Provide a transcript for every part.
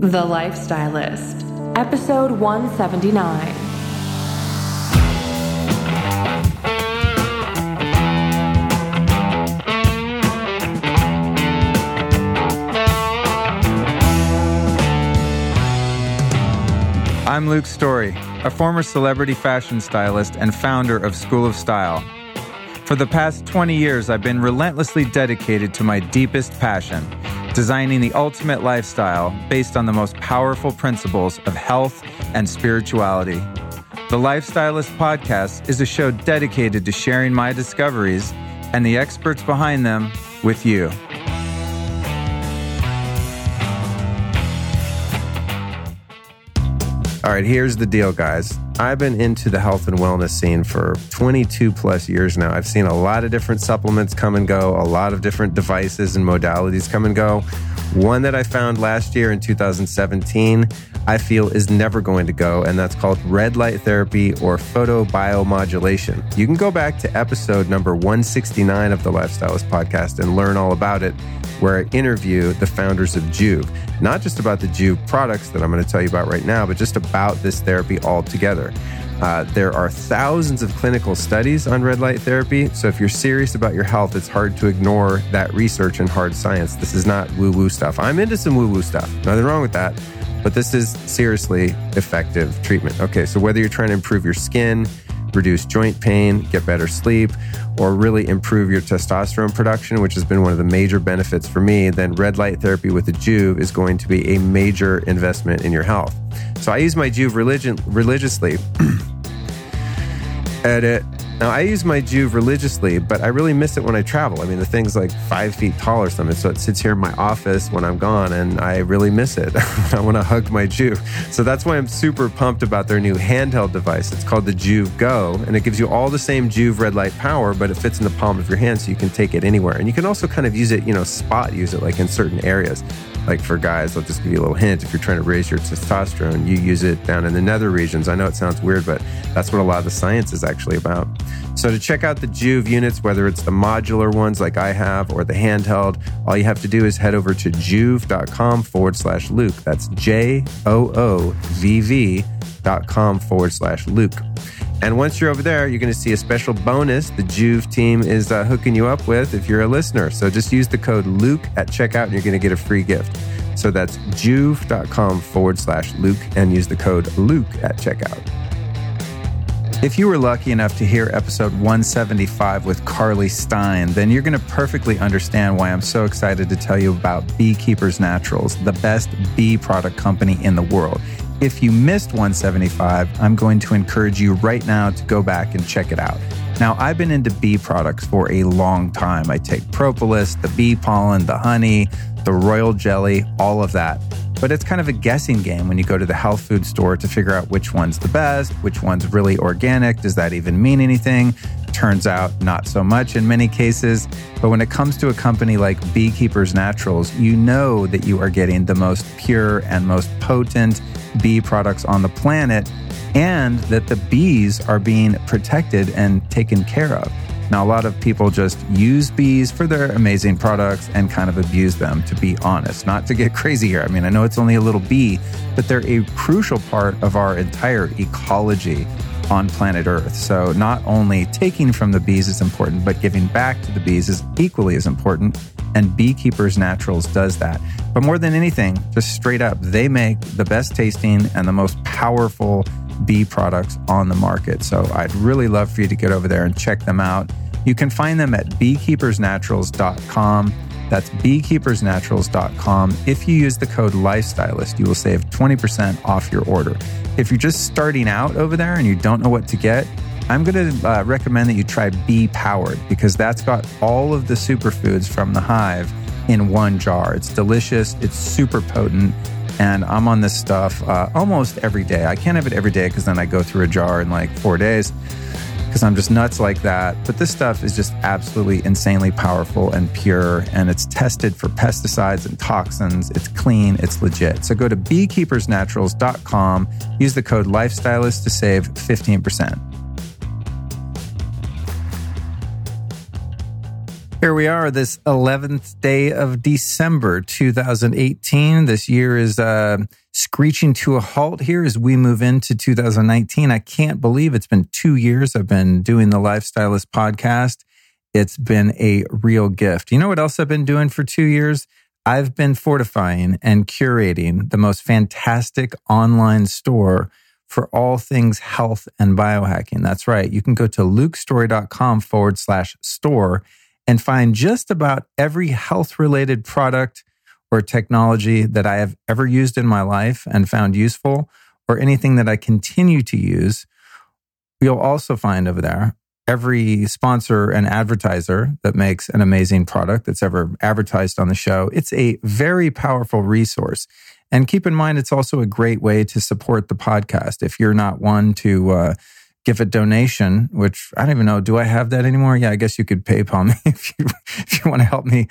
The Lifestylist, Episode 179. I'm Luke Storey, a former celebrity fashion stylist and founder of School of Style. For the past 20 years, I've been relentlessly dedicated to my deepest passion designing the ultimate lifestyle based on the most powerful principles of health and spirituality. The Lifestylist Podcast is a show dedicated to sharing my discoveries and the experts behind them with you. All right, here's the deal, guys. I've been into the health and wellness scene for 22 plus years now. I've seen a lot of different supplements come and go, a lot of different devices and modalities come and go. One that I found last year in 2017, I feel is never going to go, and that's called red light therapy or photobiomodulation. You can go back to episode number 169 of the Lifestylist podcast and learn all about it where I interview the founders of Joovv, not just about the Joovv products that I'm going to tell you about right now, but just about this therapy altogether. Uh, there are thousands of clinical studies on red light therapy. So if you're serious about your health, it's hard to ignore that research and hard science. This is not woo woo stuff. I'm into some woo woo stuff. Nothing wrong with that. But this is seriously effective treatment. Okay, so whether you're trying to improve your skin, reduce joint pain, get better sleep, or really improve your testosterone production, which has been one of the major benefits for me, then red light therapy with the Joovv is going to be a major investment in your health. So I use my Joovv religion religiously. Edit. Now, I use my Joovv religiously, but I really miss it when I travel. I mean, the thing's like five feet tall or something. So it sits here in my office when I'm gone, and I really miss it. I want to hug my Joovv. So that's why I'm super pumped about their new handheld device. It's called the Joovv Go, and it gives you all the same Joovv red light power, but it fits in the palm of your hand so you can take it anywhere. And you can also kind of use it, you know, spot use it like in certain areas. Like for guys, I'll just give you a little hint. If you're trying to raise your testosterone, you use it down in the nether regions. I know it sounds weird, but that's what a lot of the science is actually about. So to check out the Joovv units, whether it's the modular ones like I have or the handheld, all you have to do is head over to joovv.com forward slash Luke. That's J O O V V dot com forward slash Luke. And once you're over there, you're going to see a special bonus the Joovv team is uh, hooking you up with if you're a listener. So just use the code Luke at checkout and you're going to get a free gift. So that's joovv.com forward slash Luke and use the code Luke at checkout. If you were lucky enough to hear episode 175 with Carly Stein, then you're going to perfectly understand why I'm so excited to tell you about Beekeepers Naturals, the best bee product company in the world. If you missed 175, I'm going to encourage you right now to go back and check it out. Now, I've been into bee products for a long time. I take propolis, the bee pollen, the honey, the royal jelly, all of that. But it's kind of a guessing game when you go to the health food store to figure out which one's the best, which one's really organic. Does that even mean anything? Turns out not so much in many cases. But when it comes to a company like Beekeepers Naturals, you know that you are getting the most pure and most potent bee products on the planet and that the bees are being protected and taken care of. Now, a lot of people just use bees for their amazing products and kind of abuse them, to be honest. Not to get crazy here. I mean, I know it's only a little bee, but they're a crucial part of our entire ecology on planet Earth. So, not only taking from the bees is important, but giving back to the bees is equally as important. And Beekeepers Naturals does that. But more than anything, just straight up, they make the best tasting and the most powerful bee products on the market. So I'd really love for you to get over there and check them out. You can find them at beekeepersnaturals.com. That's beekeepersnaturals.com. If you use the code Lifestylist, you will save 20% off your order. If you're just starting out over there and you don't know what to get, I'm going to uh, recommend that you try Bee Powered because that's got all of the superfoods from the hive in one jar. It's delicious, it's super potent, and I'm on this stuff uh, almost every day. I can't have it every day because then I go through a jar in like four days because I'm just nuts like that. But this stuff is just absolutely insanely powerful and pure, and it's tested for pesticides and toxins. It's clean, it's legit. So go to beekeepersnaturals.com, use the code Lifestylist to save 15%. Here we are, this 11th day of December 2018. This year is uh, screeching to a halt here as we move into 2019. I can't believe it's been two years I've been doing the Lifestylist podcast. It's been a real gift. You know what else I've been doing for two years? I've been fortifying and curating the most fantastic online store for all things health and biohacking. That's right. You can go to lukestorey.com forward slash store and find just about every health related product or technology that I have ever used in my life and found useful, or anything that I continue to use. You'll also find over there every sponsor and advertiser that makes an amazing product that's ever advertised on the show. It's a very powerful resource. And keep in mind, it's also a great way to support the podcast. If you're not one to, uh, give a donation, which I don't even know. Do I have that anymore? Yeah, I guess you could PayPal me if you if you want to help me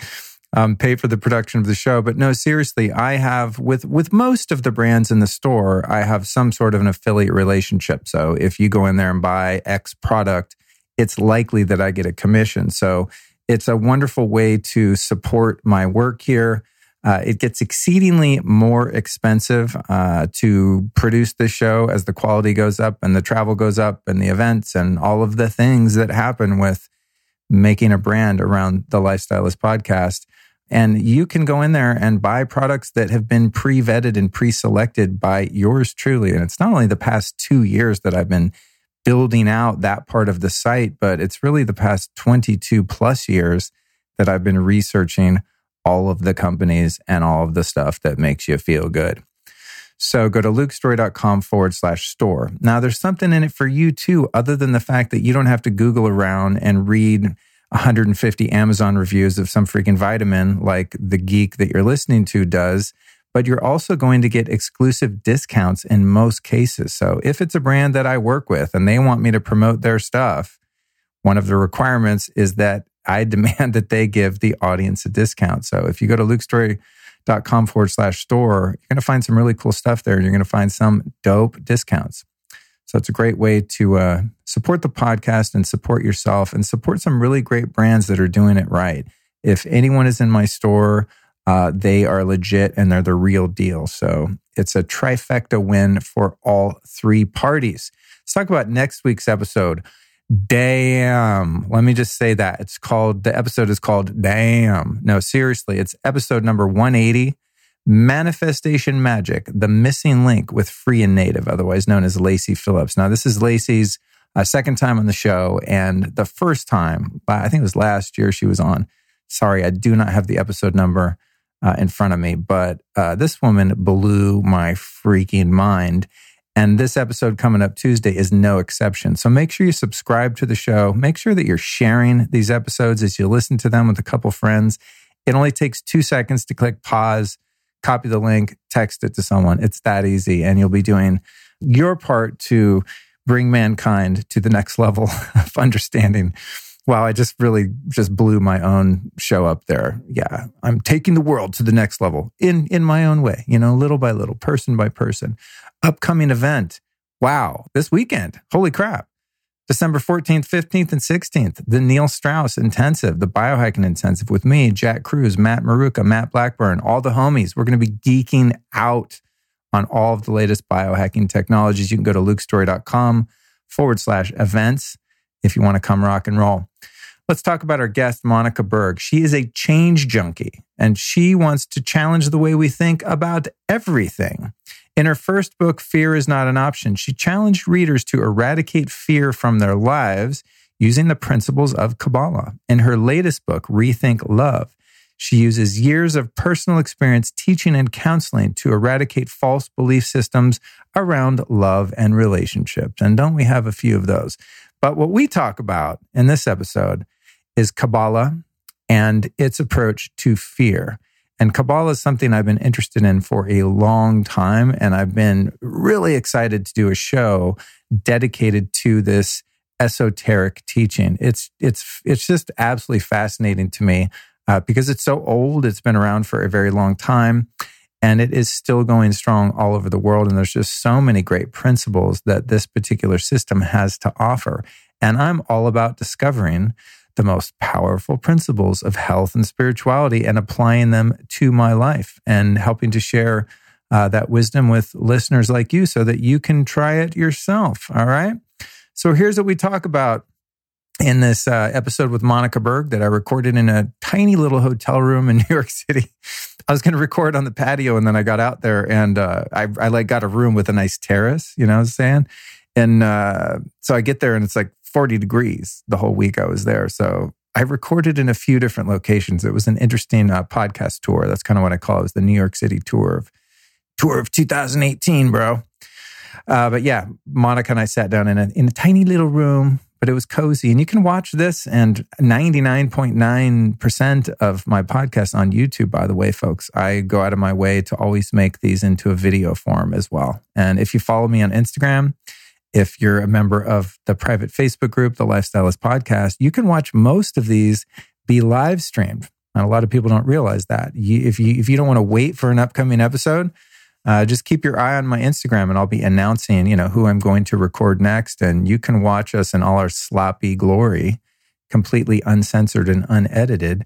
um, pay for the production of the show. But no, seriously, I have with with most of the brands in the store, I have some sort of an affiliate relationship. So if you go in there and buy X product, it's likely that I get a commission. So it's a wonderful way to support my work here. Uh, it gets exceedingly more expensive uh, to produce this show as the quality goes up and the travel goes up and the events and all of the things that happen with making a brand around the Lifestylist podcast. And you can go in there and buy products that have been pre vetted and pre selected by yours truly. And it's not only the past two years that I've been building out that part of the site, but it's really the past 22 plus years that I've been researching all of the companies and all of the stuff that makes you feel good. So go to lukestorey.com forward slash store. Now there's something in it for you too, other than the fact that you don't have to Google around and read 150 Amazon reviews of some freaking vitamin like the geek that you're listening to does. But you're also going to get exclusive discounts in most cases. So if it's a brand that I work with and they want me to promote their stuff, one of the requirements is that I demand that they give the audience a discount. So if you go to lukestorey.com forward slash store, you're going to find some really cool stuff there. You're going to find some dope discounts. So it's a great way to uh, support the podcast and support yourself and support some really great brands that are doing it right. If anyone is in my store, uh, they are legit and they're the real deal. So it's a trifecta win for all three parties. Let's talk about next week's episode. Damn. Let me just say that. It's called, the episode is called Damn. No, seriously, it's episode number 180 Manifestation Magic, the missing link with Free and Native, otherwise known as Lacy Phillips. Now, this is Lacy's uh, second time on the show, and the first time, I think it was last year she was on. Sorry, I do not have the episode number uh, in front of me, but uh, this woman blew my freaking mind. And this episode coming up Tuesday is no exception. So make sure you subscribe to the show. Make sure that you're sharing these episodes as you listen to them with a couple friends. It only takes two seconds to click pause, copy the link, text it to someone. It's that easy. And you'll be doing your part to bring mankind to the next level of understanding. Wow, I just really just blew my own show up there. Yeah, I'm taking the world to the next level in in my own way, you know, little by little, person by person upcoming event. Wow, this weekend. Holy crap. December 14th, 15th, and 16th, the Neil Strauss Intensive, the Biohacking Intensive with me, Jack Kruse, Matt Maruka, Matt Blackburn, all the homies. We're going to be geeking out on all of the latest biohacking technologies. You can go to lukestorey.com forward slash events if you want to come rock and roll. Let's talk about our guest, Monica Berg. She is a change junkie and she wants to challenge the way we think about everything. In her first book, Fear is Not an Option, she challenged readers to eradicate fear from their lives using the principles of Kabbalah. In her latest book, Rethink Love, she uses years of personal experience teaching and counseling to eradicate false belief systems around love and relationships. And don't we have a few of those? But what we talk about in this episode is Kabbalah and its approach to fear. And Kabbalah is something I've been interested in for a long time. And I've been really excited to do a show dedicated to this esoteric teaching. It's, it's, it's just absolutely fascinating to me uh, because it's so old. It's been around for a very long time and it is still going strong all over the world. And there's just so many great principles that this particular system has to offer. And I'm all about discovering the most powerful principles of health and spirituality and applying them to my life and helping to share uh, that wisdom with listeners like you so that you can try it yourself. All right. So here's what we talk about in this uh, episode with Monica Berg that I recorded in a tiny little hotel room in New York City. I was going to record on the patio and then I got out there and uh, I, I like got a room with a nice terrace, you know what I'm saying? And uh, so I get there and it's like 40 degrees the whole week I was there. So I recorded in a few different locations. It was an interesting uh, podcast tour. That's kind of what I call it. It was the New York City tour of tour of 2018, bro. Uh, but yeah, Monica and I sat down in a, in a tiny little room, but it was cozy. And you can watch this and 99.9% of my podcast on YouTube, by the way, folks. I go out of my way to always make these into a video form as well. And if you follow me on Instagram, if you're a member of the private Facebook group, the Lifestylist Podcast, you can watch most of these be live streamed. And a lot of people don't realize that. You, if you if you don't want to wait for an upcoming episode, uh, just keep your eye on my Instagram, and I'll be announcing, you know, who I'm going to record next, and you can watch us in all our sloppy glory, completely uncensored and unedited,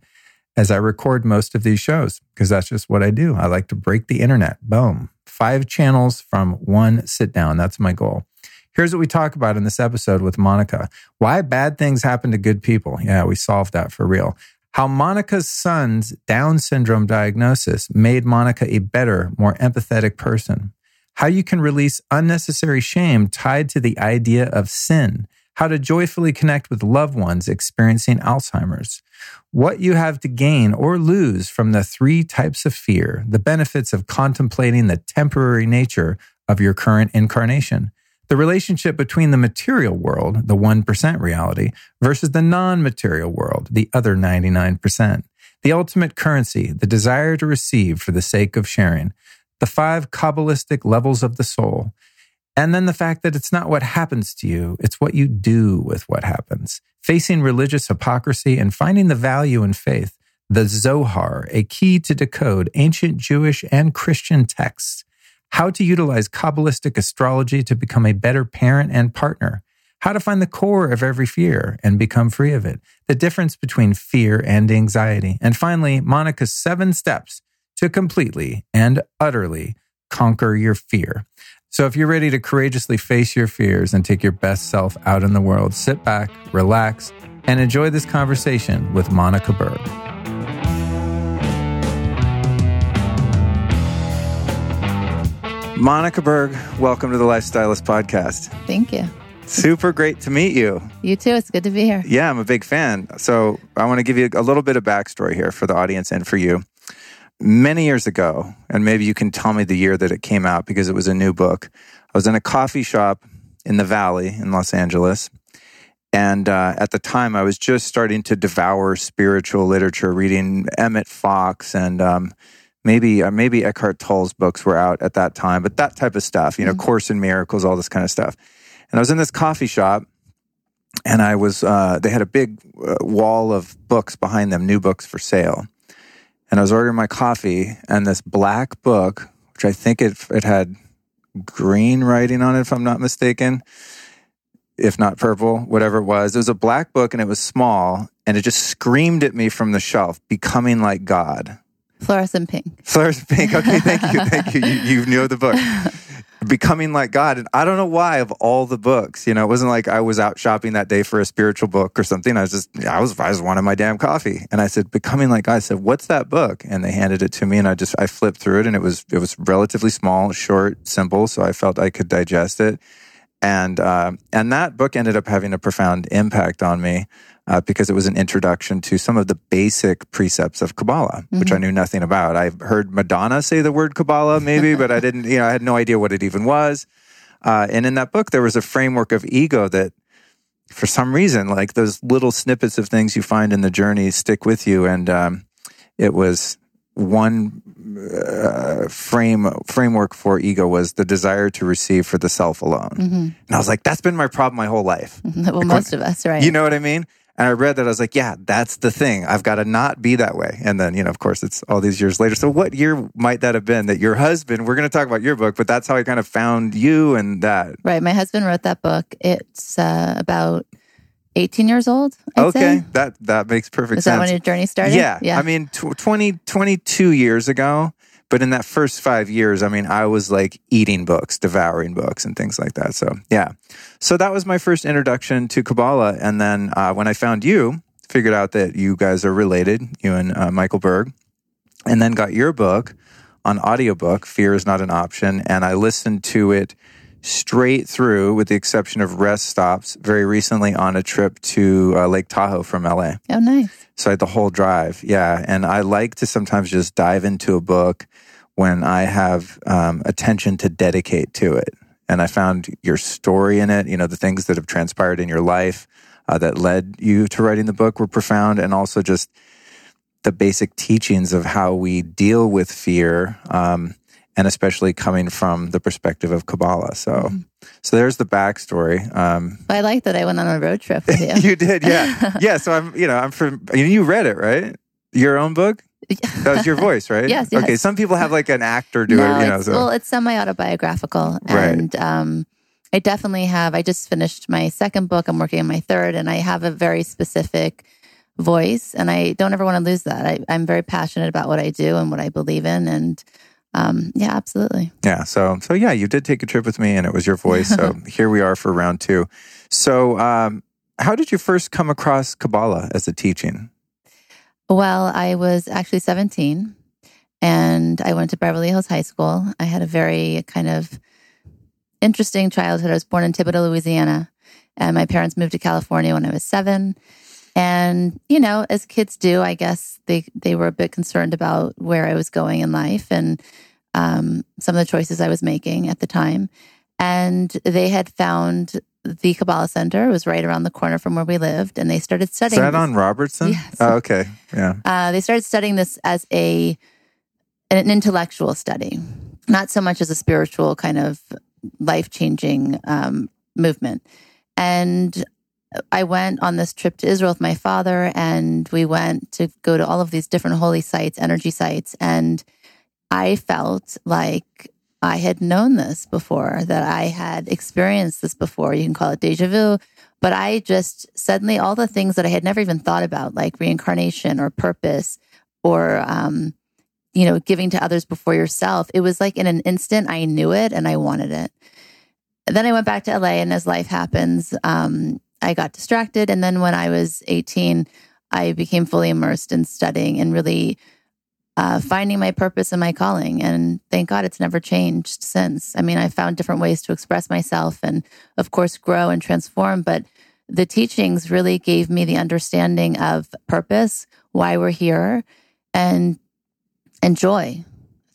as I record most of these shows because that's just what I do. I like to break the internet. Boom, five channels from one sit down. That's my goal. Here's what we talk about in this episode with Monica why bad things happen to good people. Yeah, we solved that for real. How Monica's son's Down syndrome diagnosis made Monica a better, more empathetic person. How you can release unnecessary shame tied to the idea of sin. How to joyfully connect with loved ones experiencing Alzheimer's. What you have to gain or lose from the three types of fear. The benefits of contemplating the temporary nature of your current incarnation the relationship between the material world, the 1% reality, versus the non material world, the other 99%, the ultimate currency, the desire to receive for the sake of sharing, the five Kabbalistic levels of the soul, and then the fact that it's not what happens to you, it's what you do with what happens. Facing religious hypocrisy and finding the value in faith. The Zohar, a key to decode ancient Jewish and Christian texts how to utilize Kabbalistic astrology to become a better parent and partner, how to find the core of every fear and become free of it, the difference between fear and anxiety, and finally, Monica's seven steps to completely and utterly conquer your fear. So if you're ready to courageously face your fears and take your best self out in the world, sit back, relax, and enjoy this conversation with Monica Berg. Monica Berg, welcome to the Lifestylist Podcast. Thank you. Super great to meet you. You too. It's good to be here. Yeah, I'm a big fan. So I want to give you a little bit of backstory here for the audience and for you. Many years ago, and maybe you can tell me the year that it came out because it was a new book. I was in a coffee shop in the Valley in Los Angeles. And uh, at the time, I was just starting to devour spiritual literature, reading Emmett Fox and um, maybe uh, maybe Eckhart Tolle's books were out at that time, but that type of stuff, you know, mm-hmm. Course in Miracles, all this kind of stuff. And I was in this coffee shop, and I was uh, they had a big uh, wall of books behind them, new books for sale. And I was ordering my coffee, and this black book, which I think it it had green writing on it, if I'm not mistaken. If not purple, whatever it was. It was a black book and it was small and it just screamed at me from the shelf, becoming like God. Fluorescent pink. Fluorescent pink. Okay, thank you, thank you. You, you know the book. Becoming like God. And I don't know why of all the books, you know, it wasn't like I was out shopping that day for a spiritual book or something. I was just, I was, I just wanted my damn coffee. And I said, Becoming like God. I said, what's that book? And they handed it to me and I just, I flipped through it and it was, it was relatively small, short, simple. So I felt I could digest it. And, uh, and that book ended up having a profound impact on me uh, because it was an introduction to some of the basic precepts of Kabbalah, mm-hmm. which I mm-hmm. knew nothing about. I heard Madonna say the word Kabbalah, maybe, but I didn't, you know, I had no idea what it even was. Uh, and in that book, there was a framework of ego that, for some reason, like those little snippets of things you find in the journey stick with you. And um, it was one uh, frame framework for ego was the desire to receive for the self alone. Mm-hmm. And I was like, that's been my problem my whole life. well, like, most of us, right? You know what I mean? And I read that. I was like, yeah, that's the thing. I've got to not be that way. And then, you know, of course, it's all these years later. So, what year might that have been that your husband, we're going to talk about your book, but that's how I kind of found you and that? Right. My husband wrote that book. It's uh, about 18 years old. I'd okay, say. that that makes perfect Is sense. Is that when your journey started? Yeah. yeah. I mean, tw 20, 22 years ago. But in that first five years, I mean, I was like eating books, devouring books, and things like that. So, yeah. So that was my first introduction to Kabbalah. And then uh, when I found you, figured out that you guys are related, you and uh, Michael Berg, and then got your book on audiobook, Fear is Not an Option. And I listened to it straight through, with the exception of rest stops, very recently on a trip to uh, Lake Tahoe from LA. oh, nice. So I had the whole drive. Yeah. And I like to sometimes just dive into a book when I have um, attention to dedicate to it. And I found your story in it, you know, the things that have transpired in your life uh, that led you to writing the book were profound. And also just the basic teachings of how we deal with fear. Um, and especially coming from the perspective of Kabbalah. So, Mm-hmm. so there's the backstory. Um, I like that I went on a road trip with you. you did, yeah, yeah. So I'm, you know, I'm from. You read it, right? Your own book. That was your voice, right? Yes, yes. Okay. Some people have like an actor do no, it. You know, so well, it's semi autobiographical, Right. and um, I definitely have. I just finished my second book. I'm working on my third, and I have a very specific voice, and I don't ever want to lose that. I, I'm very passionate about what I do and what I believe in, and um, yeah, absolutely. yeah. So, so yeah, you did take a trip with me, and it was your voice. So here we are for round two. So, um, how did you first come across Kabbalah as a teaching? Well, I was actually 17 and I went to Beverly Hills High School. I had a very kind of interesting childhood. I was born in Thibodaux, Louisiana, and my parents moved to California when I was seven. And, you know, as kids do, I guess they, they were a bit concerned about where I was going in life and um, some of the choices I was making at the time. And they had found the Kabbalah Center. It was right around the corner from where we lived. And they started Is studying. that this- on Robertson? Yes. Oh, okay. Yeah. uh, they started studying this as a an intellectual study, not so much as a spiritual kind of life changing um, movement. And I went on this trip to Israel with my father, and we went to go to all of these different holy sites, energy sites, and I felt like I had known this before, that I had experienced this before. You can call it deja vu. But I just suddenly, all the things that I had never even thought about, like reincarnation or purpose or, um, you know, giving to others before yourself, it was like in an instant, I knew it and I wanted it. Then I went back to LA, and as life happens, um, I got distracted. And then when I was 18, I became fully immersed in studying and really uh, finding my purpose and my calling. And thank God it's never changed since. I mean, I found different ways to express myself and, of course, grow and transform. But the teachings really gave me the understanding of purpose, why we're here, and and joy,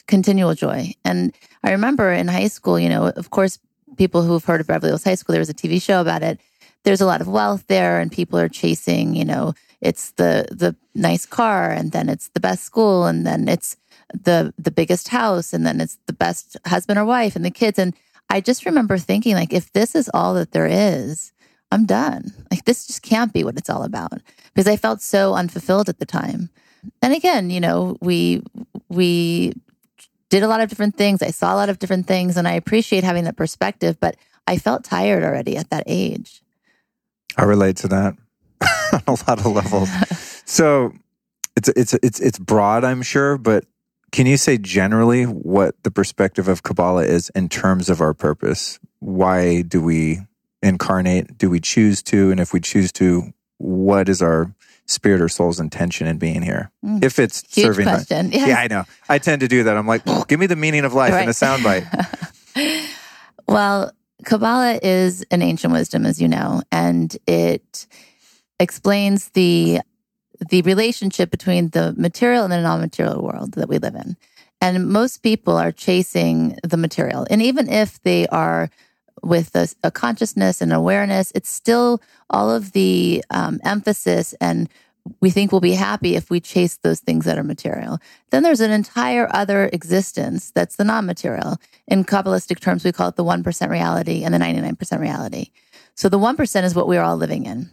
continual joy. And I remember in high school, you know, of course, people who've heard of Beverly Hills High School, there was a TV show about it. There's a lot of wealth there, and people are chasing, you know, it's the the nice car, and then it's the best school, and then it's the the biggest house, and then it's the best husband or wife, and the kids. And I just remember thinking, like, if this is all that there is, I'm done. Like, this just can't be what it's all about because I felt so unfulfilled at the time. And again, you know, we we did a lot of different things. I saw a lot of different things, and I appreciate having that perspective. But I felt tired already at that age. I relate to that on a lot of levels. so it's it's it's it's broad, I'm sure, but can you say generally what the perspective of Kabbalah is in terms of our purpose? Why do we incarnate? Do we choose to? And if we choose to, what is our spirit or soul's intention in being here? Mm. If it's Huge serving, question. Yes. yeah, I know. I tend to do that. I'm like, give me the meaning of life in a soundbite. Well, Kabbalah is an ancient wisdom, as you know, and it explains the the relationship between the material and the non-material world that we live in. And most people are chasing the material. And even if they are with a, a consciousness and awareness, it's still all of the um, emphasis and we think we'll be happy if we chase those things that are material. Then there's an entire other existence that's the non material. In Kabbalistic terms, we call it the 1% reality and the 99% reality. So the 1% is what we're all living in.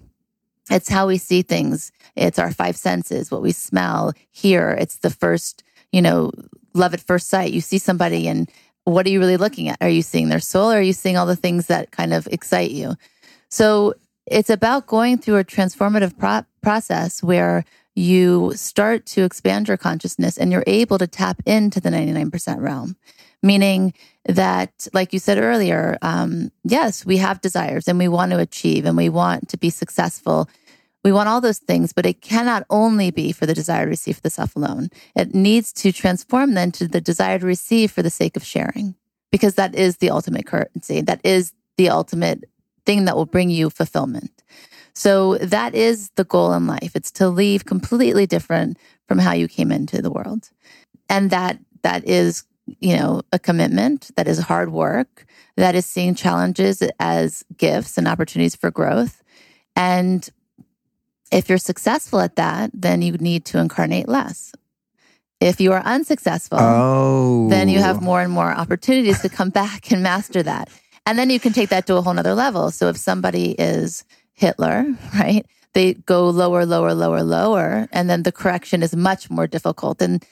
It's how we see things. It's our five senses, what we smell, hear. It's the first, you know, love at first sight. You see somebody and what are you really looking at? Are you seeing their soul or are you seeing all the things that kind of excite you? So it's about going through a transformative pro- process where you start to expand your consciousness and you're able to tap into the 99% realm. Meaning that, like you said earlier, um, yes, we have desires and we want to achieve and we want to be successful. We want all those things, but it cannot only be for the desire to receive for the self alone. It needs to transform then to the desire to receive for the sake of sharing, because that is the ultimate currency. That is the ultimate thing that will bring you fulfillment. So that is the goal in life. It's to leave completely different from how you came into the world. And that that is, you know, a commitment, that is hard work, that is seeing challenges as gifts and opportunities for growth. And if you're successful at that, then you need to incarnate less. If you are unsuccessful, Oh. then you have more and more opportunities to come back and master that. And then you can take that to a whole nother level. So if somebody is Hitler, right, they go lower, lower, lower, lower, and then the correction is much more difficult. And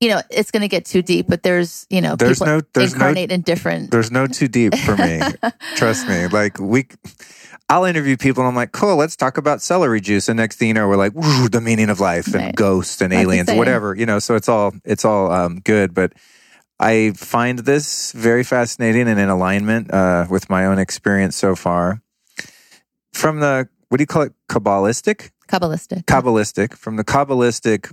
you know, it's going to get too deep, but there's, you know, There's no- there's no- incarnate in different. There's no too deep for me. Trust me. Like we, I'll interview people and I'm like, cool, let's talk about celery juice. And next thing you know, we're like, the meaning of life and Right. ghosts and aliens, whatever, you know, so it's all, it's all um, good. But I find this very fascinating and in alignment uh, with my own experience so far. From the, what do you call it? Kabbalistic? Kabbalistic. Kabbalistic. From the Kabbalistic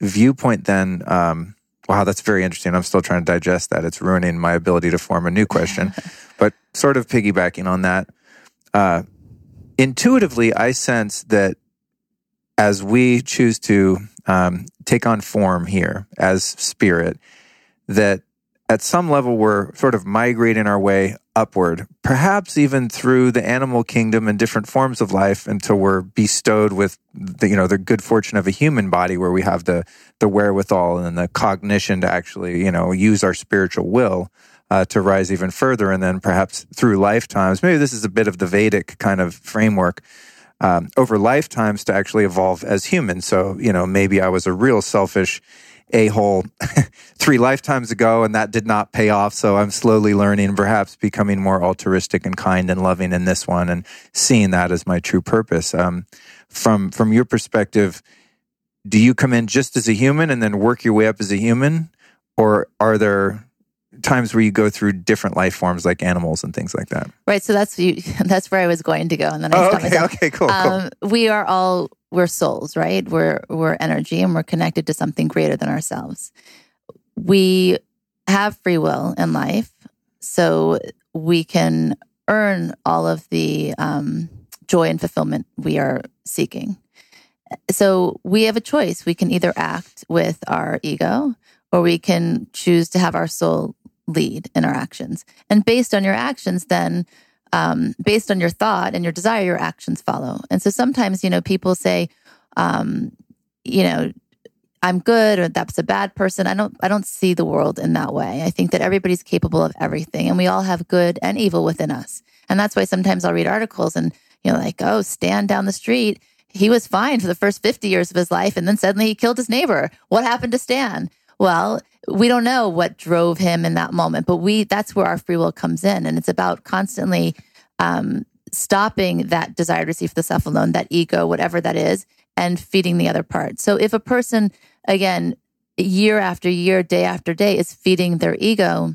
viewpoint, then, um, wow, that's very interesting. I'm still trying to digest that. It's ruining my ability to form a new question. but sort of piggybacking on that, uh, intuitively, I sense that as we choose to um, take on form here as spirit, that at some level we're sort of migrating our way upward, perhaps even through the animal kingdom and different forms of life until we're bestowed with the, you know, the good fortune of a human body where we have the, the wherewithal and the cognition to actually, you know, use our spiritual will. Uh, to rise even further, and then perhaps through lifetimes, maybe this is a bit of the Vedic kind of framework um, over lifetimes to actually evolve as humans. So, you know, maybe I was a real selfish a hole three lifetimes ago and that did not pay off. So I'm slowly learning, perhaps becoming more altruistic and kind and loving in this one and seeing that as my true purpose. Um, from, from your perspective, do you come in just as a human and then work your way up as a human? Or are there times where you go through different life forms like animals and things like that? Right. So that's you, that's where I was going to go, and then I Oh, stopped okay, myself. okay, cool, cool. Um, we are all we're souls, right? We're we're energy, and we're connected to something greater than ourselves. We have free will in life, so we can earn all of the um, joy and fulfillment we are seeking. So we have a choice. We can either act with our ego, or we can choose to have our soul lead in our actions. And based on your actions, then um, based on your thought and your desire, your actions follow. And so sometimes, you know, people say, um, you know, I'm good or that's a bad person. I don't I don't see the world in that way. I think that everybody's capable of everything and we all have good and evil within us. And that's why sometimes I'll read articles and you know like, "Oh, Stan down the street, he was fine for the first 50 years of his life and then suddenly he killed his neighbor. What happened to Stan?" Well, we don't know what drove him in that moment, but we that's where our free will comes in and it's about constantly um, stopping that desire to receive the self alone, that ego, whatever that is, and feeding the other part. So if a person, again, year after year, day after day, is feeding their ego,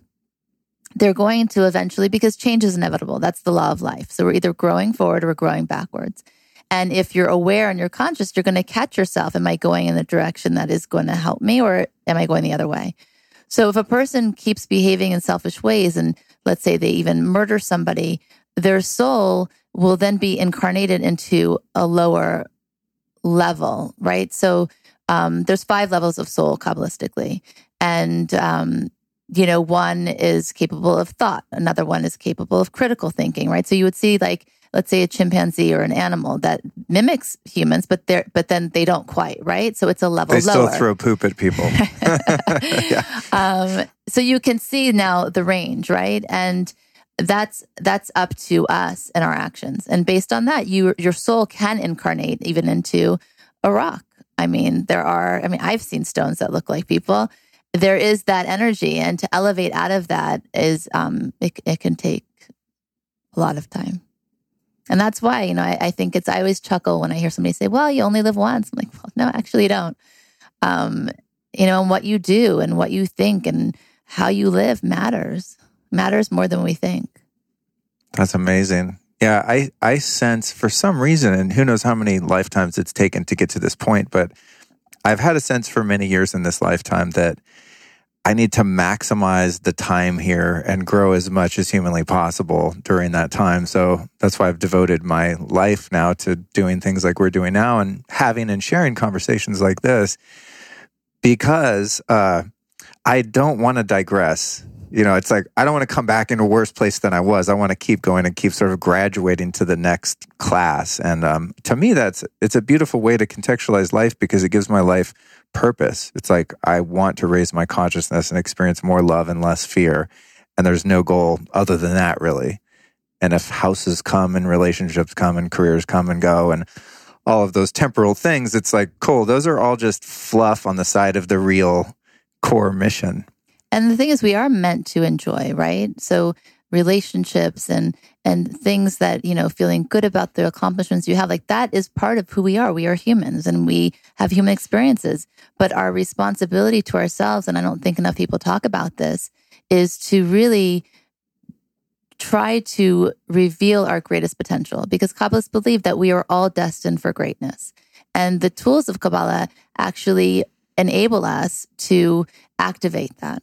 they're going to eventually, because change is inevitable. That's the law of life. So we're either growing forward or we're growing backwards. And if you're aware and you're conscious, you're going to catch yourself. Am I going in the direction that is going to help me or am I going the other way? So if a person keeps behaving in selfish ways and let's say they even murder somebody, their soul will then be incarnated into a lower level, right? So um, there's five levels of soul kabbalistically, and um, you know, one is capable of thought, another one is capable of critical thinking, right? So you would see like let's say a chimpanzee or an animal that mimics humans, but they're but then they don't quite, right? So it's a level They lower. still throw poop at people. um, so you can see now the range, right? And that's that's up to us and our actions. And based on that, you your soul can incarnate even into a rock. I mean, there are. I mean, I've seen stones that look like people. There is that energy, and to elevate out of that is um, it, it can take a lot of time. And that's why, you know, I, I, think it's, I always chuckle when I hear somebody say, well, you only live once. I'm like, well, no, actually, you don't. Um, you know, and what you do and what you think and how you live matters, matters more than we think. That's amazing. Yeah, I, I sense for some reason, and who knows how many lifetimes it's taken to get to this point, but I've had a sense for many years in this lifetime that I need to maximize the time here and grow as much as humanly possible during that time. So that's why I've devoted my life now to doing things like we're doing now and having and sharing conversations like this because uh, I don't want to digress. You know, it's like I don't want to come back in a worse place than I was. I want to keep going and keep sort of graduating to the next class. And um, to me, that's it's a beautiful way to contextualize life because it gives my life purpose. It's like I want to raise my consciousness and experience more love and less fear. And there's no goal other than that, really. And if houses come and relationships come and careers come and go and all of those temporal things, it's like, cool, those are all just fluff on the side of the real core mission. And the thing is, we are meant to enjoy, right? So relationships and and things that you know feeling good about the accomplishments you have like that is part of who we are. We are humans and we have human experiences. But our responsibility to ourselves and i don't think enough people talk about this is to really try to reveal our greatest potential. Because kabbalists believe that we are all destined for greatness. And the tools of kabbalah actually enable us to activate that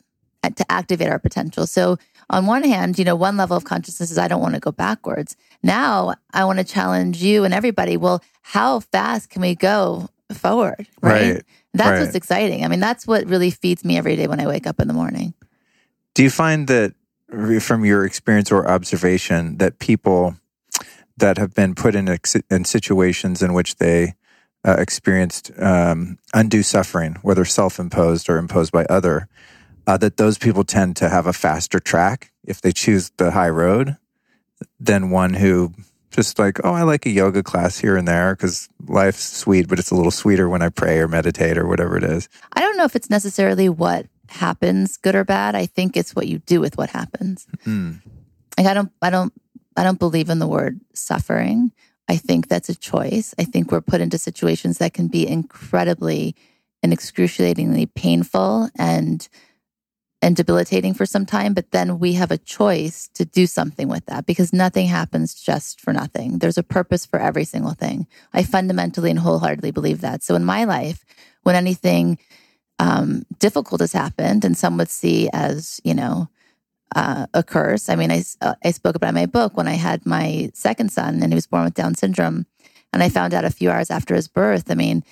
to activate our potential. So on one hand, you know, one level of consciousness is I don't want to go backwards. Now I want to challenge you and everybody. Well, how fast can we go forward? Right. right. That's right. what's exciting. I mean, that's what really feeds me every day when I wake up in the morning. Do you find that from your experience or observation that people that have been put in, in situations in which they uh, experienced um, undue suffering, whether self imposed or imposed by other, uh, that those people tend to have a faster track if they choose the high road than one who just like, oh, I like a yoga class here and there because life's sweet, but it's a little sweeter when I pray or meditate or whatever it is. I don't know if it's necessarily what happens, good or bad. I think it's what you do with what happens. Mm. Like I don't, I don't, I don't believe in the word suffering. I think that's a choice. I think we're put into situations that can be incredibly and excruciatingly painful and and debilitating for some time, but then we have a choice to do something with that because nothing happens just for nothing. There's a purpose for every single thing. I fundamentally and wholeheartedly believe that. So in my life, when anything um, difficult has happened, and some would see as, you know, uh, a curse. I mean, I, uh, I spoke about in my book when I had my second son and he was born with Down syndrome. And I found out a few hours after his birth. I mean,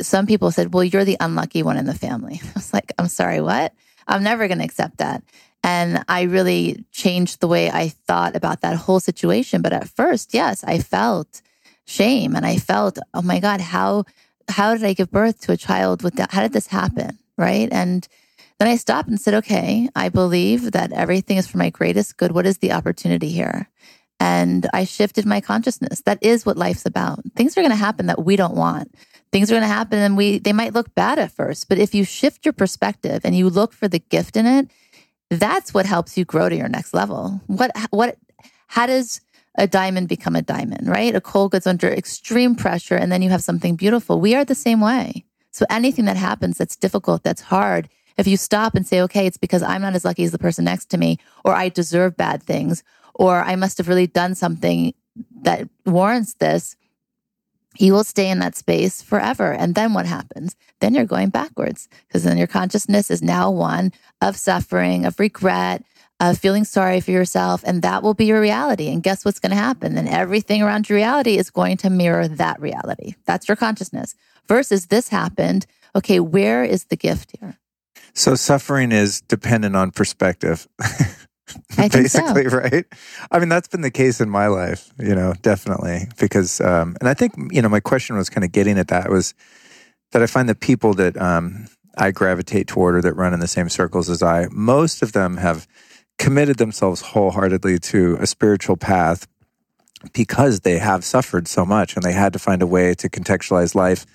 some people said, well, you're the unlucky one in the family. I was like, I'm sorry, what? I'm never going to accept that. And I really changed the way I thought about that whole situation. But at first, yes, I felt shame and I felt, oh my God, how how did I give birth to a child with that? How did this happen? Right. And then I stopped and said, okay, I believe that everything is for my greatest good. What is the opportunity here? And I shifted my consciousness. That is what life's about. Things are going to happen that we don't want things are going to happen and we they might look bad at first but if you shift your perspective and you look for the gift in it that's what helps you grow to your next level. What what how does a diamond become a diamond right? A coal gets under extreme pressure and then you have something beautiful. We are the same way. So anything that happens that's difficult that's hard if you stop and say okay it's because i'm not as lucky as the person next to me or i deserve bad things or i must have really done something that warrants this you will stay in that space forever. And then what happens? Then you're going backwards because then your consciousness is now one of suffering, of regret, of feeling sorry for yourself. And that will be your reality. And guess what's going to happen? Then everything around your reality is going to mirror that reality. That's your consciousness versus this happened. Okay, where is the gift here? So suffering is dependent on perspective. basically, so. right? I mean, that's been the case in my life, you know, definitely. Because, um, and I think, you know, my question was kind of getting at that was that I find the people that um, I gravitate toward or that run in the same circles as I, most of them have committed themselves wholeheartedly to a spiritual path because they have suffered so much and they had to find a way to contextualize life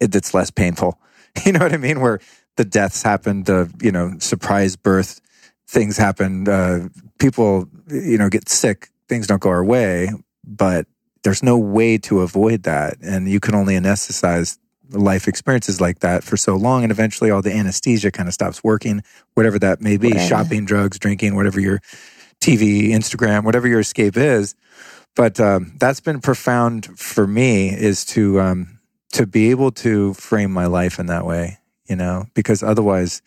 that's less painful. You know what I mean? Where the deaths happened, the, you know, surprise birth things happen. Uh, people, you know, get sick. Things don't go our way, but there's no way to avoid that. And you can only anesthetize life experiences like that for so long. And eventually all the anesthesia kind of stops working, whatever that may be Right. shopping, drugs, drinking, whatever your TV, Instagram, whatever your escape is. But um, that's been profound for me is to um, to be able to frame my life in that way, you know, because otherwise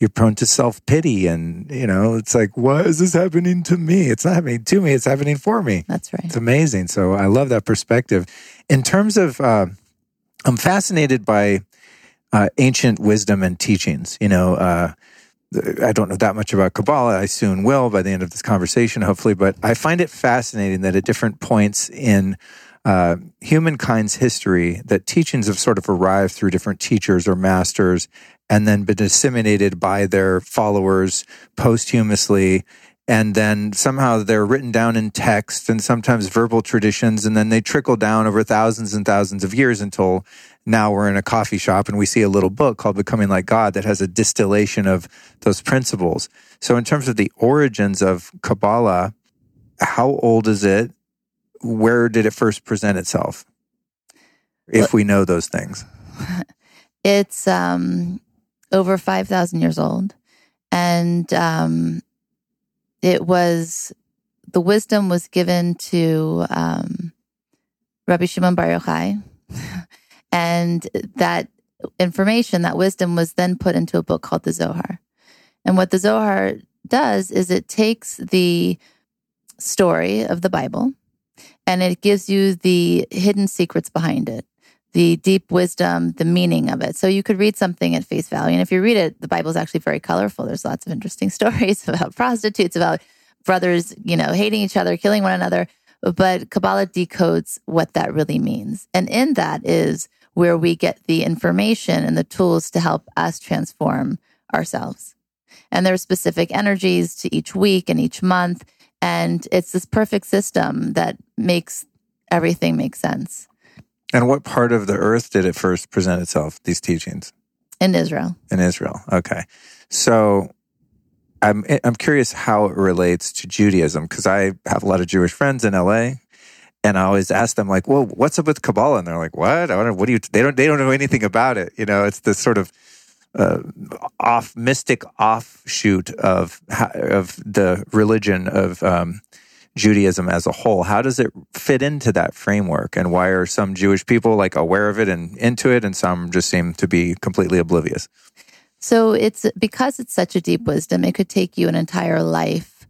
you're prone to self pity, and you know, it's like, why is this happening to me? It's not happening to me; it's happening for me. That's right. It's amazing. So I love that perspective. In terms of, uh, I'm fascinated by uh, ancient wisdom and teachings. You know, uh, I don't know that much about Kabbalah. I soon will by the end of this conversation, hopefully. But I find it fascinating that at different points in uh, humankind's history, that teachings have sort of arrived through different teachers or masters, and then been disseminated by their followers posthumously. And then somehow they're written down in text and sometimes verbal traditions, and then they trickle down over thousands and thousands of years until now we're in a coffee shop and we see a little book called Becoming Like God that has a distillation of those principles. So, in terms of the origins of Kabbalah, how old is it? Where did it first present itself? If we know those things. It's um, over 5,000 years old. And um, it was, the wisdom was given to um, Rabbi Shimon Bar Yochai. and that information, that wisdom was then put into a book called the Zohar. And what the Zohar does is it takes the story of the Bible and it gives you the hidden secrets behind it the deep wisdom, the meaning of it. So you could read something at face value. And if you read it, the Bible is actually very colorful. There's lots of interesting stories about prostitutes, about brothers, you know, hating each other, killing one another. But Kabbalah decodes what that really means. And in that is where we get the information and the tools to help us transform ourselves. And there are specific energies to each week and each month. And it's this perfect system that makes everything make sense And what part of the earth did it first present itself, these teachings? in Israel. In Israel. Okay. So I'm I'm curious how it relates to Judaism because I have a lot of Jewish friends in LA and I always ask them like, "Well, what's up with Kabbalah?" And they're like, "What? I don't know. What do you they don't they don't know anything about it. You know, it's this sort of uh, off mystic offshoot of of the religion of um, Judaism as a whole. How does it fit into that framework? And why are some Jewish people like aware of it and into it, and some just seem to be completely oblivious? So it's because it's such a deep wisdom, it could take you an entire life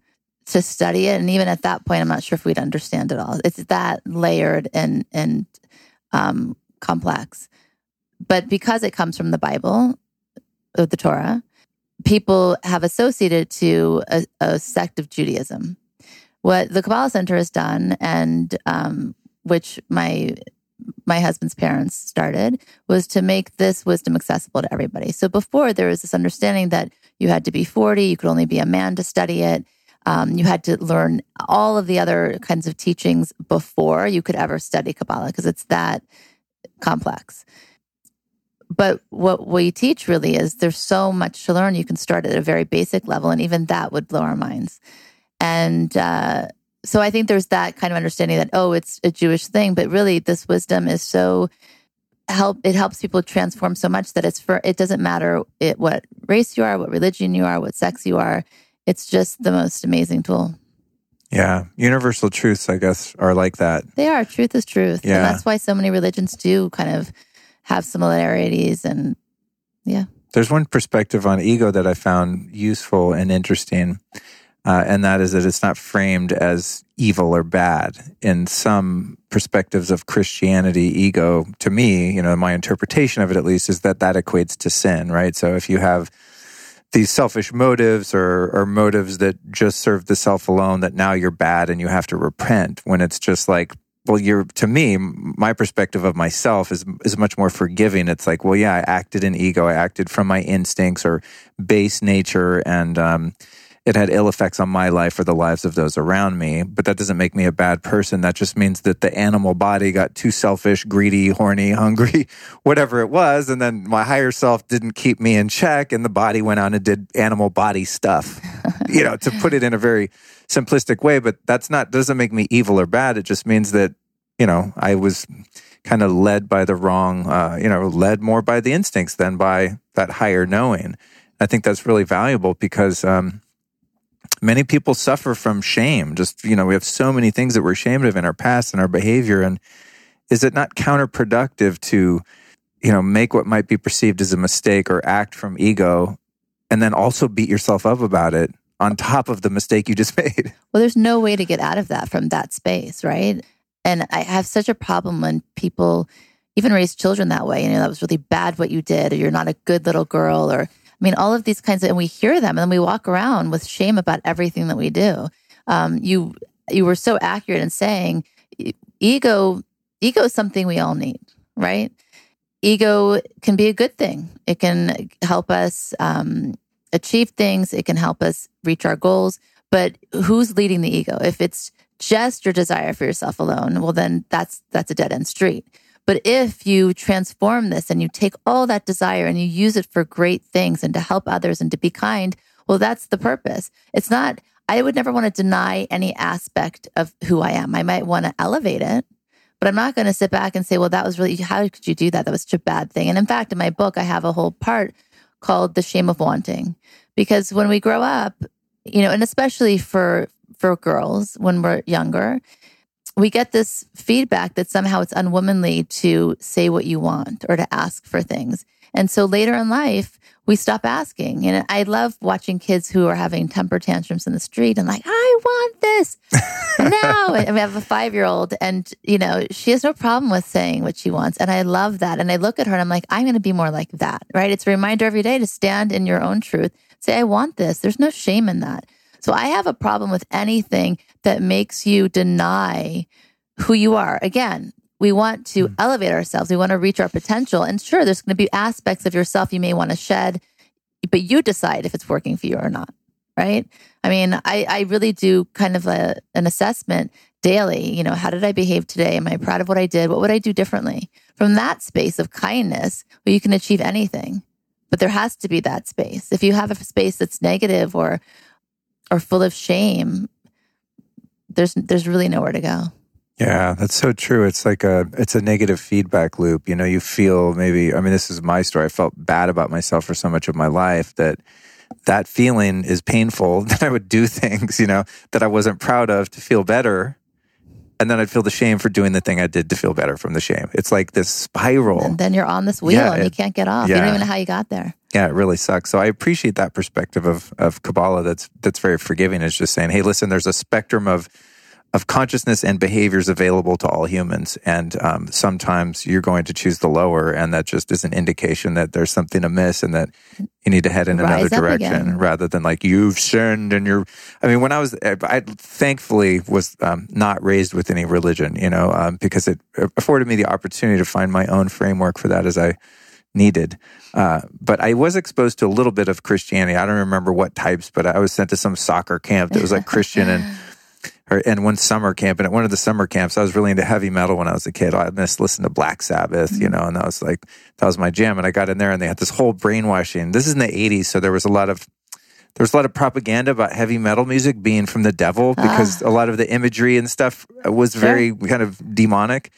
to study it. And even at that point, I'm not sure if we'd understand it all. It's that layered and and um, complex. But because it comes from the Bible, the Torah, people have associated to a, a sect of Judaism. What the Kabbalah Centre has done, and um, which my my husband's parents started, was to make this wisdom accessible to everybody. So before there was this understanding that you had to be 40, you could only be a man to study it. Um, you had to learn all of the other kinds of teachings before you could ever study Kabbalah because it's that complex. But what we teach really is there's so much to learn. You can start at a very basic level, and even that would blow our minds. And uh, so I think there's that kind of understanding that oh, it's a Jewish thing, but really this wisdom is so help. It helps people transform so much that it's for. It doesn't matter it, what race you are, what religion you are, what sex you are. It's just the most amazing tool. Yeah, universal truths, I guess, are like that. They are. Truth is truth, Yeah. and that's why so many religions do kind of have similarities. And yeah, There's one perspective on ego that I found useful and interesting, uh, and that is that it's not framed as evil or bad. In some perspectives of Christianity, ego, to me, you know, my interpretation of it at least, is that that equates to sin, right? So if you have these selfish motives or, or motives that just serve the self alone, that now you're bad and you have to repent, when it's just like, well, you're to me, my perspective of myself is is much more forgiving. It's like, well, yeah, I acted in ego, I acted from my instincts or base nature, and um, it had ill effects on my life or the lives of those around me. But that doesn't make me a bad person. That just means that the animal body got too selfish, greedy, horny, hungry, whatever it was, and then my higher self didn't keep me in check, and the body went on and did animal body stuff. you know, to put it in a very simplistic way, but that's not doesn't make me evil or bad. It just means that you know I was kind of led by the wrong, uh, you know, led more by the instincts than by that higher knowing. I think that's really valuable because um, many people suffer from shame. Just you know, we have so many things that we're ashamed of in our past and our behavior, and is it not counterproductive to you know make what might be perceived as a mistake or act from ego, and then also beat yourself up about it on top of the mistake you just made? Well, there's no way to get out of that from that space, right? And I have such a problem when people even raise children that way. You know, that was really bad what you did, or you're not a good little girl, or I mean, all of these kinds of, and we hear them, and then we walk around with shame about everything that we do. Um, you you were so accurate in saying ego ego is something we all need, right? Ego can be a good thing. It can help us um, achieve things. It can help us reach our goals. But who's leading the ego? If it's just your desire for yourself alone, well, then that's that's a dead end street. But if you transform this and you take all that desire and you use it for great things and to help others and to be kind, well, that's the purpose. It's not, I would never want to deny any aspect of who I am. I might want to elevate it, but I'm not going to sit back and say, well, that was really, how could you do that? That was such a bad thing. And in fact, in my book, I have a whole part called The Shame of Wanting. Because when we grow up, you know, and especially for, for girls when we're younger, we get this feedback that somehow it's unwomanly to say what you want or to ask for things. And so later in life, we stop asking. And I love watching kids who are having temper tantrums in the street and like, I want this now. and we have a five year old and, you know, she has no problem with saying what she wants. And I love that. And I look at her and I'm like, I'm going to be more like that, right? It's a reminder every day to stand in your own truth. Say, I want this. There's no shame in that. So I have a problem with anything that makes you deny who you are. Again, we want to mm. elevate ourselves. We want to reach our potential. And sure, there's going to be aspects of yourself you may want to shed, but you decide if it's working for you or not. Right. I mean, I, I really do kind of a, an assessment daily. You know, how did I behave today? Am I proud of what I did? What would I do differently? From that space of kindness, where you can achieve anything. But there has to be that space. If you have a space that's negative or or full of shame, there's there's really nowhere to go. Yeah, that's so true. It's like a it's a negative feedback loop. You know, you feel maybe I mean this is my story. I felt bad about myself for so much of my life that that feeling is painful that I would do things, you know, that I wasn't proud of to feel better. And then I'd feel the shame for doing the thing I did to feel better from the shame. It's like this spiral. And then you're on this wheel yeah, and it, you can't get off. Yeah. You don't even know how you got there. Yeah, it really sucks. So I appreciate that perspective of of Kabbalah that's that's very forgiving. It's just saying, hey, listen, there's a spectrum of of consciousness and behaviors available to all humans, and um, sometimes you're going to choose the lower, and that just is an indication that there's something amiss and that you need to head in Rise another direction rather than like you've sinned and you're. I mean, when I was, I thankfully was um, not raised with any religion, you know, um, because it afforded me the opportunity to find my own framework for that as I needed. Uh, but I was exposed to a little bit of Christianity. I don't remember what types, but I was sent to some soccer camp that was like Christian and. Or, and one summer camp, and at one of the summer camps, I was really into heavy metal when I was a kid. I missed listening to Black Sabbath, you know, and that was like that was my jam. And I got in there, and they had this whole brainwashing. This is in the '80s, so there was a lot of there was a lot of propaganda about heavy metal music being from the devil because ah. a lot of the imagery and stuff was very sure. kind of demonic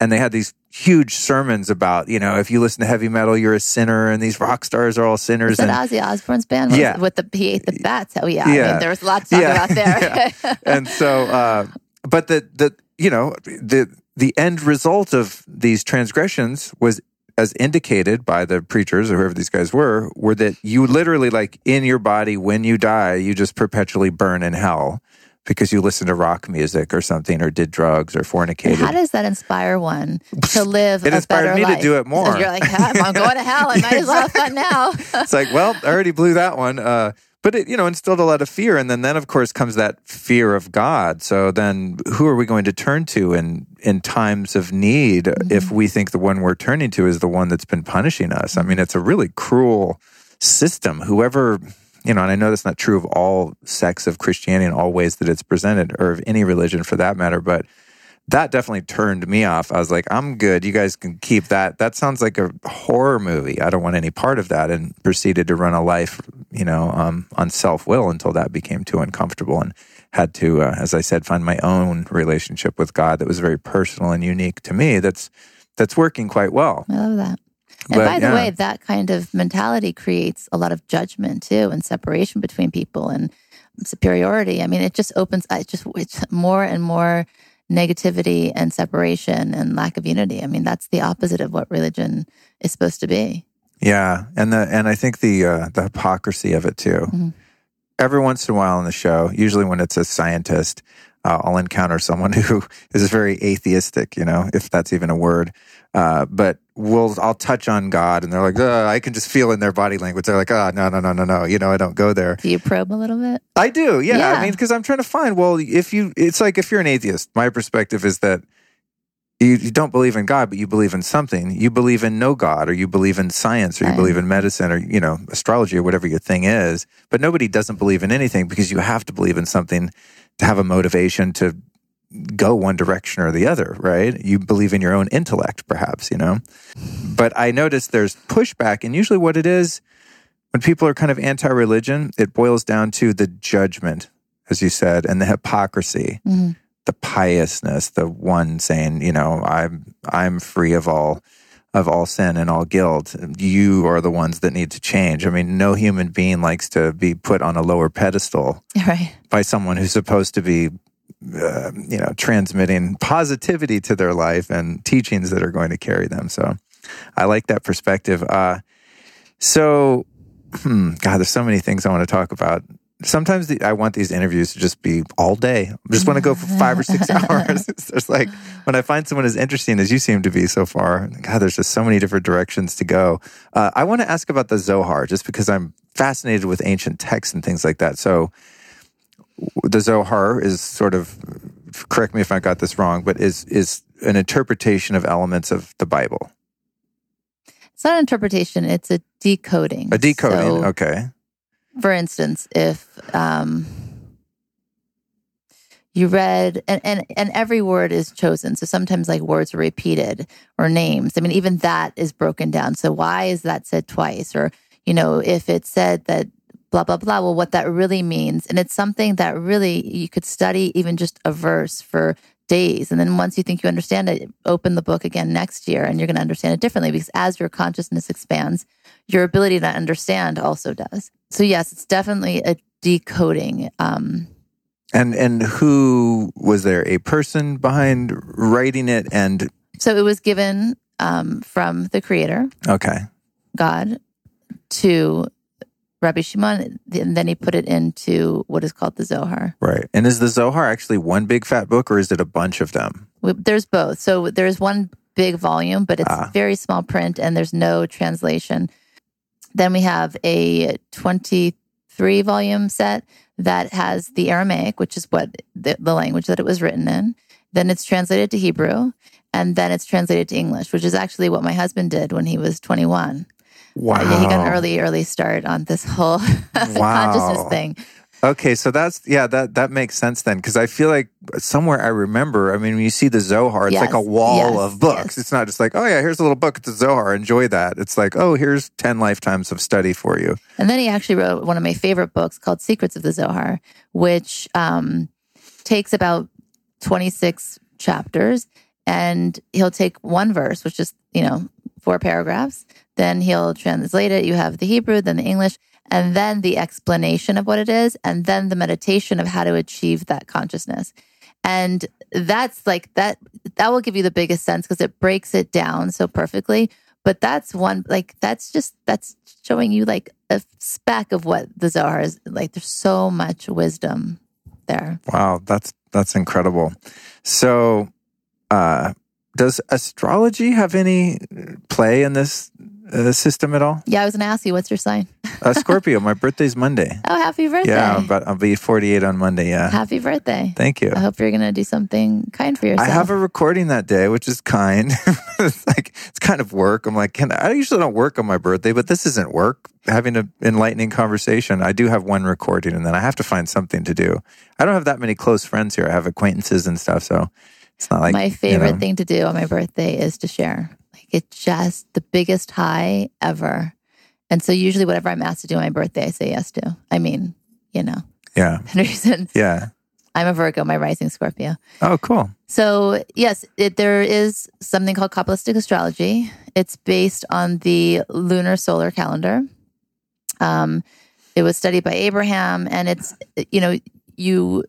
and they had these huge sermons about, you know, if you listen to heavy metal, you're a sinner, and these rock stars are all sinners. That Ozzy Osbourne's band? yeah, with the he ate the bats. Oh yeah, yeah. I mean, there was lots lot to talk yeah. about there. yeah. And so, uh, but the the you know the the end result of these transgressions was as indicated by the preachers or whoever these guys were, were that you literally like in your body when you die, you just perpetually burn in hell because you listened to rock music or something or did drugs or fornicated. How does that inspire one to live it a inspired better me life? to do it more. So you're like, I'm going to hell. I might as well have fun now. it's like, well, I already blew that one. Uh, but it, you know, instilled a lot of fear. And then, then of course comes that fear of God. So then who are we going to turn to in, in times of need mm-hmm. if we think the one we're turning to is the one that's been punishing us? I mean, it's a really cruel system. Whoever you know, and I know that's not true of all sects of Christianity in all ways that it's presented, or of any religion for that matter, but that definitely turned me off. I was like, I'm good. You guys can keep that. That sounds like a horror movie. I don't want any part of that. And proceeded to run a life, you know, um, on self will until that became too uncomfortable and had to, uh, as I said, find my own relationship with God that was very personal and unique to me. That's that's working quite well. I love that. And But, by the yeah. way, that kind of mentality creates a lot of judgment too and separation between people and superiority. I mean, it just opens, it just, it's more and more negativity and separation and lack of unity. I mean, that's the opposite of what religion is supposed to be. Yeah, and the and I think the uh, the hypocrisy of it too. Mhm. Every once in a while in the show, usually when it's a scientist, uh, I'll encounter someone who is very atheistic. You know, if that's even a word. Uh, but we'll I'll touch on God, and they're like, I can just feel in their body language. They're like, "Oh, no, no, no, no, no." You know, I don't go there. Do you probe a little bit? I do, yeah. Yeah. I mean, because I'm trying to find. Well, if you, it's like if you're an atheist, my perspective is that you, you don't believe in God, but you believe in something. You believe in no God, or you believe in science, or you Right. believe in medicine, or you know, astrology, or whatever your thing is. But nobody doesn't believe in anything because you have to believe in something to have a motivation to go one direction or the other, right? You believe in your own intellect, perhaps, you know. But I notice there's pushback, and usually what it is when people are kind of anti-religion, it boils down to the judgment, as you said, and the hypocrisy, Mhm. the piousness, the one saying, you know, I'm I'm free of all of all sin and all guilt. You are the ones that need to change. I mean, no human being likes to be put on a lower pedestal Right. by someone who's supposed to be, uh, you know, transmitting positivity to their life and teachings that are going to carry them. So I like that perspective. Uh, so, hmm, God, there's so many things I want to talk about. Sometimes the, I want these interviews to just be all day. I just want to go for five or six hours. It's like when I find someone as interesting as you seem to be so far, God, there's just so many different directions to go. Uh, I want to ask about the Zohar just because I'm fascinated with ancient texts and things like that. So, the Zohar is sort of correct me if I got this wrong, but is is an interpretation of elements of the Bible. It's not an interpretation, it's a decoding. A decoding. So, okay. for instance, if um, you read and, and and every word is chosen, so sometimes like words are repeated or names. I mean, even that is broken down. So why is that said twice? Or you know, if it said that blah blah blah, well, what that really means, and it's something that really you could study even just a verse for days and then once you think you understand it open the book again next year and you're going to understand it differently because as your consciousness expands your ability to understand also does. So yes, it's definitely a decoding. Um, And and who was there? A person behind writing it, and so it was given um, from the Creator, okay, God, to Rabbi Shimon, and then he put it into what is called the Zohar. right. And is the Zohar actually one big fat book, or is it a bunch of them? There's both. So there's one big volume, but it's Ah. very small print, and there's no translation. Then we have a 23 volume set that has the Aramaic, which is what the, the language that it was written in. Then it's translated to Hebrew, and then it's translated to English, which is actually what my husband did when he was 21. Wow. Uh, yeah, he got an early, early start on this whole consciousness thing. Okay, so that's yeah, that that makes sense then because I feel like somewhere I remember. I mean, when you see the Zohar, it's like a wall yes, of books. yes. It's not just like, oh yeah, here's a little book. It's the Zohar. Enjoy that. It's like, oh, here's ten lifetimes of study for you. And then he actually wrote one of my favorite books called Secrets of the Zohar, which um, takes about 26 chapters. And he'll take one verse, which is, you know, four paragraphs. Then he'll translate it. You have the Hebrew, then the English, and then the explanation of what it is, and then the meditation of how to achieve that consciousness. And that's like that, that will give you the biggest sense because it breaks it down so perfectly. But that's one, like, that's just, that's showing you like a speck of what the Zohar is. Like, there's so much wisdom there. Wow, that's that's incredible. So, uh, does astrology have any play in this uh, system at all? Yeah, I was to ask you, what's your sign? Uh, Scorpio. my birthday's Monday. Oh, happy birthday. Yeah, but I'll be 48 on Monday. Yeah. happy birthday. Thank you. I hope you're going to do something kind for yourself. I have a recording that day, which is kind. it's like it's kind of work. I'm like, can I usually don't work on my birthday, but this isn't work. Having an enlightening conversation. I do have one recording, and then I have to find something to do. I don't have that many close friends here. I have acquaintances and stuff, so It's not like my you favorite know, thing to do on my birthday is to share. Like it's just the biggest high ever. And so usually whatever I'm asked to do on my birthday, I say yes to. I mean, you know, Yeah. the reason Yeah. I'm a Virgo, my rising Scorpio. Oh, cool. So yes, it, there is something called Kabbalistic astrology. It's based on the lunar solar calendar. Um, it was studied by Abraham, and it's you know you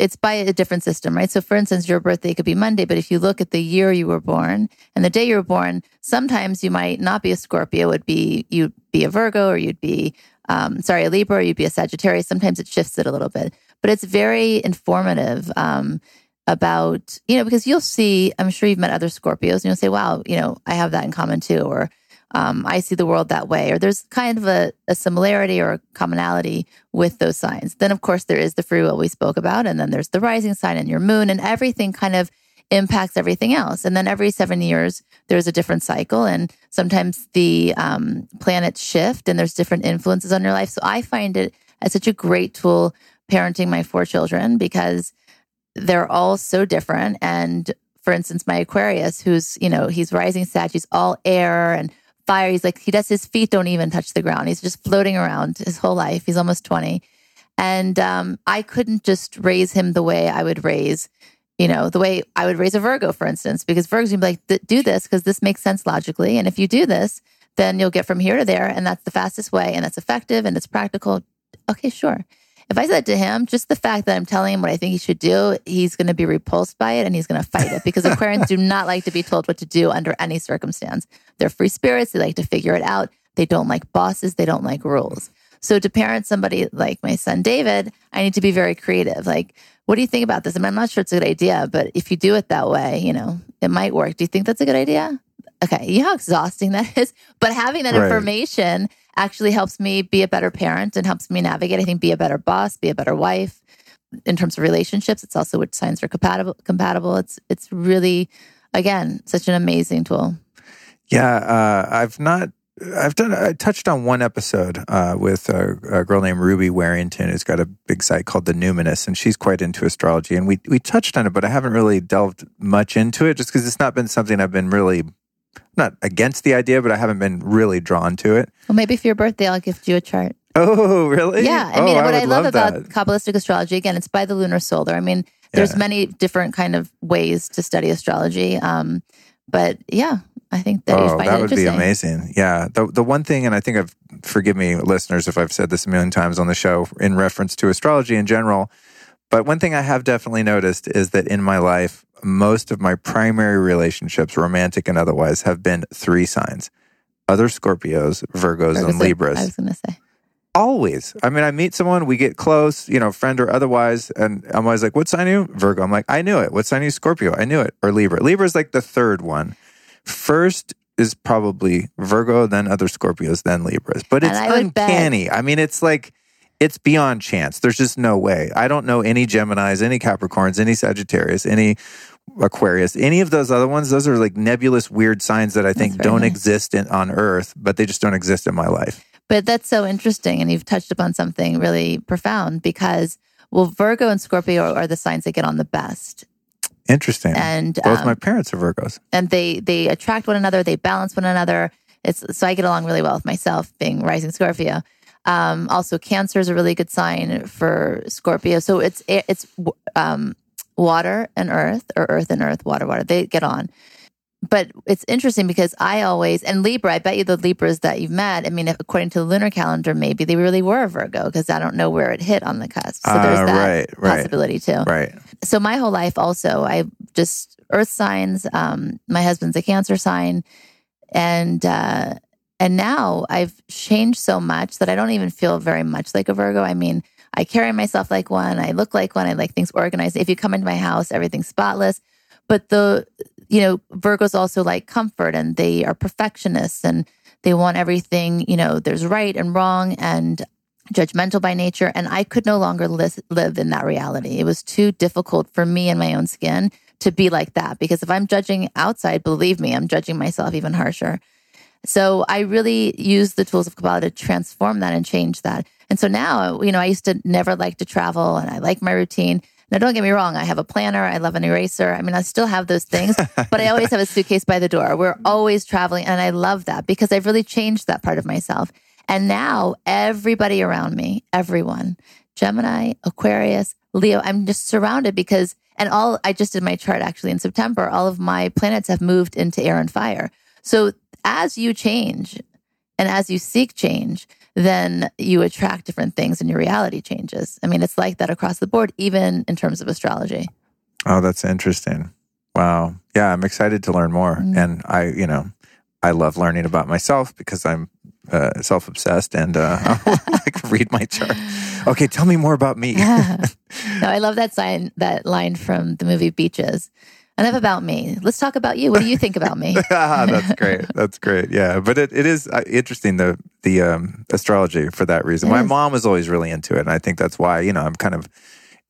it's by a different system, right? So, for instance, your birthday could be Monday, but if you look at the year you were born and the day you were born, sometimes you might not be a Scorpio. Would be you'd be a Virgo, or you'd be um, sorry a Libra, or you'd be a Sagittarius. Sometimes it shifts it a little bit, but it's very informative. Um, about, you know, because you'll see, I'm sure you've met other Scorpios and you'll say, wow, you know, I have that in common too. Or um, I see the world that way. Or there's kind of a, a similarity or a commonality with those signs. Then, of course, there is the free will we spoke about. And then there's the rising sign and your moon, and everything kind of impacts everything else. And then every seven years, there's a different cycle. And sometimes the um, planets shift and there's different influences on your life. So I find it as such a great tool parenting my four children because they're all so different. And for instance, my Aquarius, who's, you know, he's rising Sag, he's all air and fire. He's like, he does his feet don't even touch the ground. He's just floating around his whole life. He's almost 20. And um, I couldn't just raise him the way I would raise, you know, the way I would raise a Virgo, for instance, because Virgo's gonna be like, do this because this makes sense logically. And if you do this, then you'll get from here to there. And that's the fastest way. And that's effective and it's practical. Okay, sure. If I said to him, just the fact that I'm telling him what I think he should do, he's going to be repulsed by it and he's going to fight it because Aquarians do not like to be told what to do under any circumstance. They're free spirits. They like to figure it out. They don't like bosses. They don't like rules. So to parent somebody like my son David, I need to be very creative. Like, what do you think about this? I mean, I'm not sure it's a good idea, but if you do it that way, you know, it might work. Do you think that's a good idea? Okay, you know how exhausting that is. But having that Right. information actually helps me be a better parent and helps me navigate. I think be a better boss, be a better wife. In terms of relationships, it's also which signs are compatible. Compatible. It's it's really, again, such an amazing tool. Yeah, uh, I've not. I've done. I touched on one episode uh, with a, a girl named Ruby Warrington, who's got a big site called the Numinous, and she's quite into astrology. And we we touched on it, but I haven't really delved much into it, just because it's not been something I've been really not against the idea, but I haven't been really drawn to it. Well, maybe for your birthday, I'll gift you a chart. Oh, really? Yeah, I Oh, mean, what I would love, about that. Kabbalistic astrology again, it's by the lunar solar. I mean, there's Yeah. many different kind of ways to study astrology. Um, but yeah, I think that you Oh, that would be amazing. Yeah. The the one thing, and I think I've forgive me, listeners, if I've said this a million times on the show in reference to astrology in general. But one thing I have definitely noticed is that in my life, most of my primary relationships, romantic and otherwise, have been three signs: other Scorpios, Virgos, was and Libras. I was going to say. Always. I mean, I meet someone, we get close, you know, friend or otherwise, and I'm always like, "What sign are you?" Virgo. I'm like, "I knew it." What sign are you? Scorpio. I knew it. Or Libra. Libra is like the third one. First is probably Virgo, then other Scorpios, then Libras. But it's I bet- uncanny. I mean, it's like it's beyond chance. There's just no way. I don't know any Geminis, any Capricorns, any Sagittarius, any Aquarius, any of those other ones. Those are like nebulous, weird signs that I think don't nice. exist in, on Earth, but they just don't exist in my life. But that's so interesting. And you've touched upon something really profound because, well, Virgo and Scorpio are, the signs that get on the best. Interesting. And, Both um, my parents are Virgos. and they they attract one another, they balance one another. It's so I get along really well with myself, being rising Scorpio. Um, also, Cancer is a really good sign for Scorpio. So it's it's um, water and earth, or earth and earth, water, water. They get on. But it's interesting because I always and Libra. I bet you the Libras that you've met. I mean, if, according to the lunar calendar, maybe they really were a Virgo because I don't know where it hit on the cusp. So there's Ah, that right, right. possibility too Right. so my whole life also i just earth signs um my husband's a cancer sign and uh and now i've changed so much that i don't even feel very much like a virgo. I mean i carry myself like one. I look like one. I like things organized. If you come into my house everything's spotless. But the you know virgos also like comfort and they are perfectionists and they want everything you know there's right and wrong and judgmental by nature. And i could no longer lis- live in that reality. It was too difficult for me in my own skin to be like that because if i'm judging outside believe me i'm judging myself even harsher so i really use the tools of kabbalah to transform that and change that and so now you know i used to never like to travel and i like my routine Now, don't get me wrong. I have a planner. I love an eraser. I mean, I still have those things, but I always have a suitcase by the door. We're always traveling. And I love that because I've really changed that part of myself. And now everybody around me, everyone, Gemini, Aquarius, Leo, I'm just surrounded because, and all, I just did my chart actually in September, all of my planets have moved into air and fire. So as you change and as you seek change, then you attract different things and your reality changes. I mean, it's like that across the board, even in terms of astrology. Oh, that's interesting. Wow. Yeah, I'm excited to learn more. Mm. And I, you know, I love learning about myself because I'm uh, self obsessed and uh, I can read my chart. Okay, tell me more about me. Yeah. no, I love that sign, that line from the movie Beaches. Enough about me. Let's talk about you. What do you think about me? Ah, that's great. That's great. Yeah, but it, it is uh, interesting the the um, astrology for that reason. It My is. mom was always really into it, and I think that's why you know I'm kind of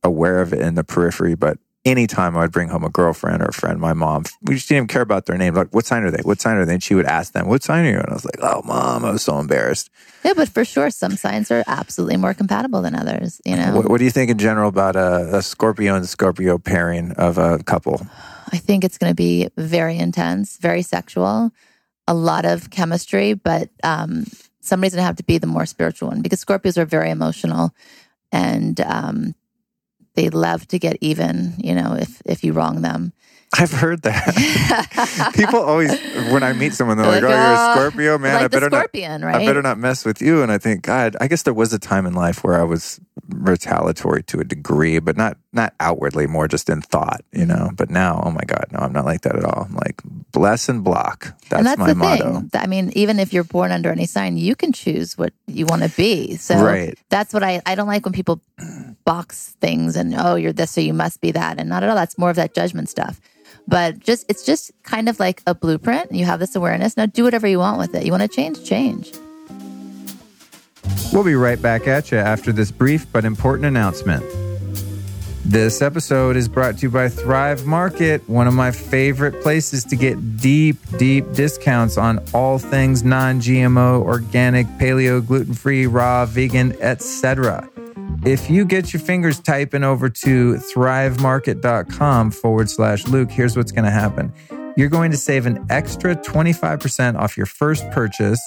aware of it in the periphery. But anytime I'd bring home a girlfriend or a friend, my mom, we just didn't even care about their name. Like, what sign are they? What sign are they? And she would ask them, "What sign are you?" And I was like, "Oh, mom," I was so embarrassed. yeah, but for sure, some signs are absolutely more compatible than others. You know, What, what do you think in general about a, a Scorpio and Scorpio pairing of a couple? I think it's going to be very intense, very sexual, a lot of chemistry, but um, somebody's going to have to be the more spiritual one because Scorpios are very emotional and um, they love to get even, you know, if, if you wrong them. I've heard that. People always, when I meet someone, they're like, Like, "Oh, you're a "Oh, Scorpio, man. like I better not." right? I better not mess with you. And I think, God, I guess there was a time in life where I was retaliatory to a degree, but not not outwardly, more just in thought, you Mm-hmm. know. But now, oh my God, no, I'm not like that at all. I'm like bless and block. That's, and that's my the motto. I mean, even if you're born under any sign, you can choose what you want to be. So Right. that's what I, I don't like when people box things and, oh, you're this, so you must be that. And not at all. That's more of that judgment stuff. But just, it's just kind of like a blueprint. You have this awareness. Now do whatever you want with it. You want to change, change. We'll be right back at you after this brief but important announcement. This episode is brought to you by Thrive Market, one of my favorite places to get deep, deep discounts on all things non GMO, organic, paleo, gluten free, raw, vegan, etc. If you get your fingers typing over to thrivemarket.com forward slash Luke, here's what's going to happen. You're going to save an extra 25% off your first purchase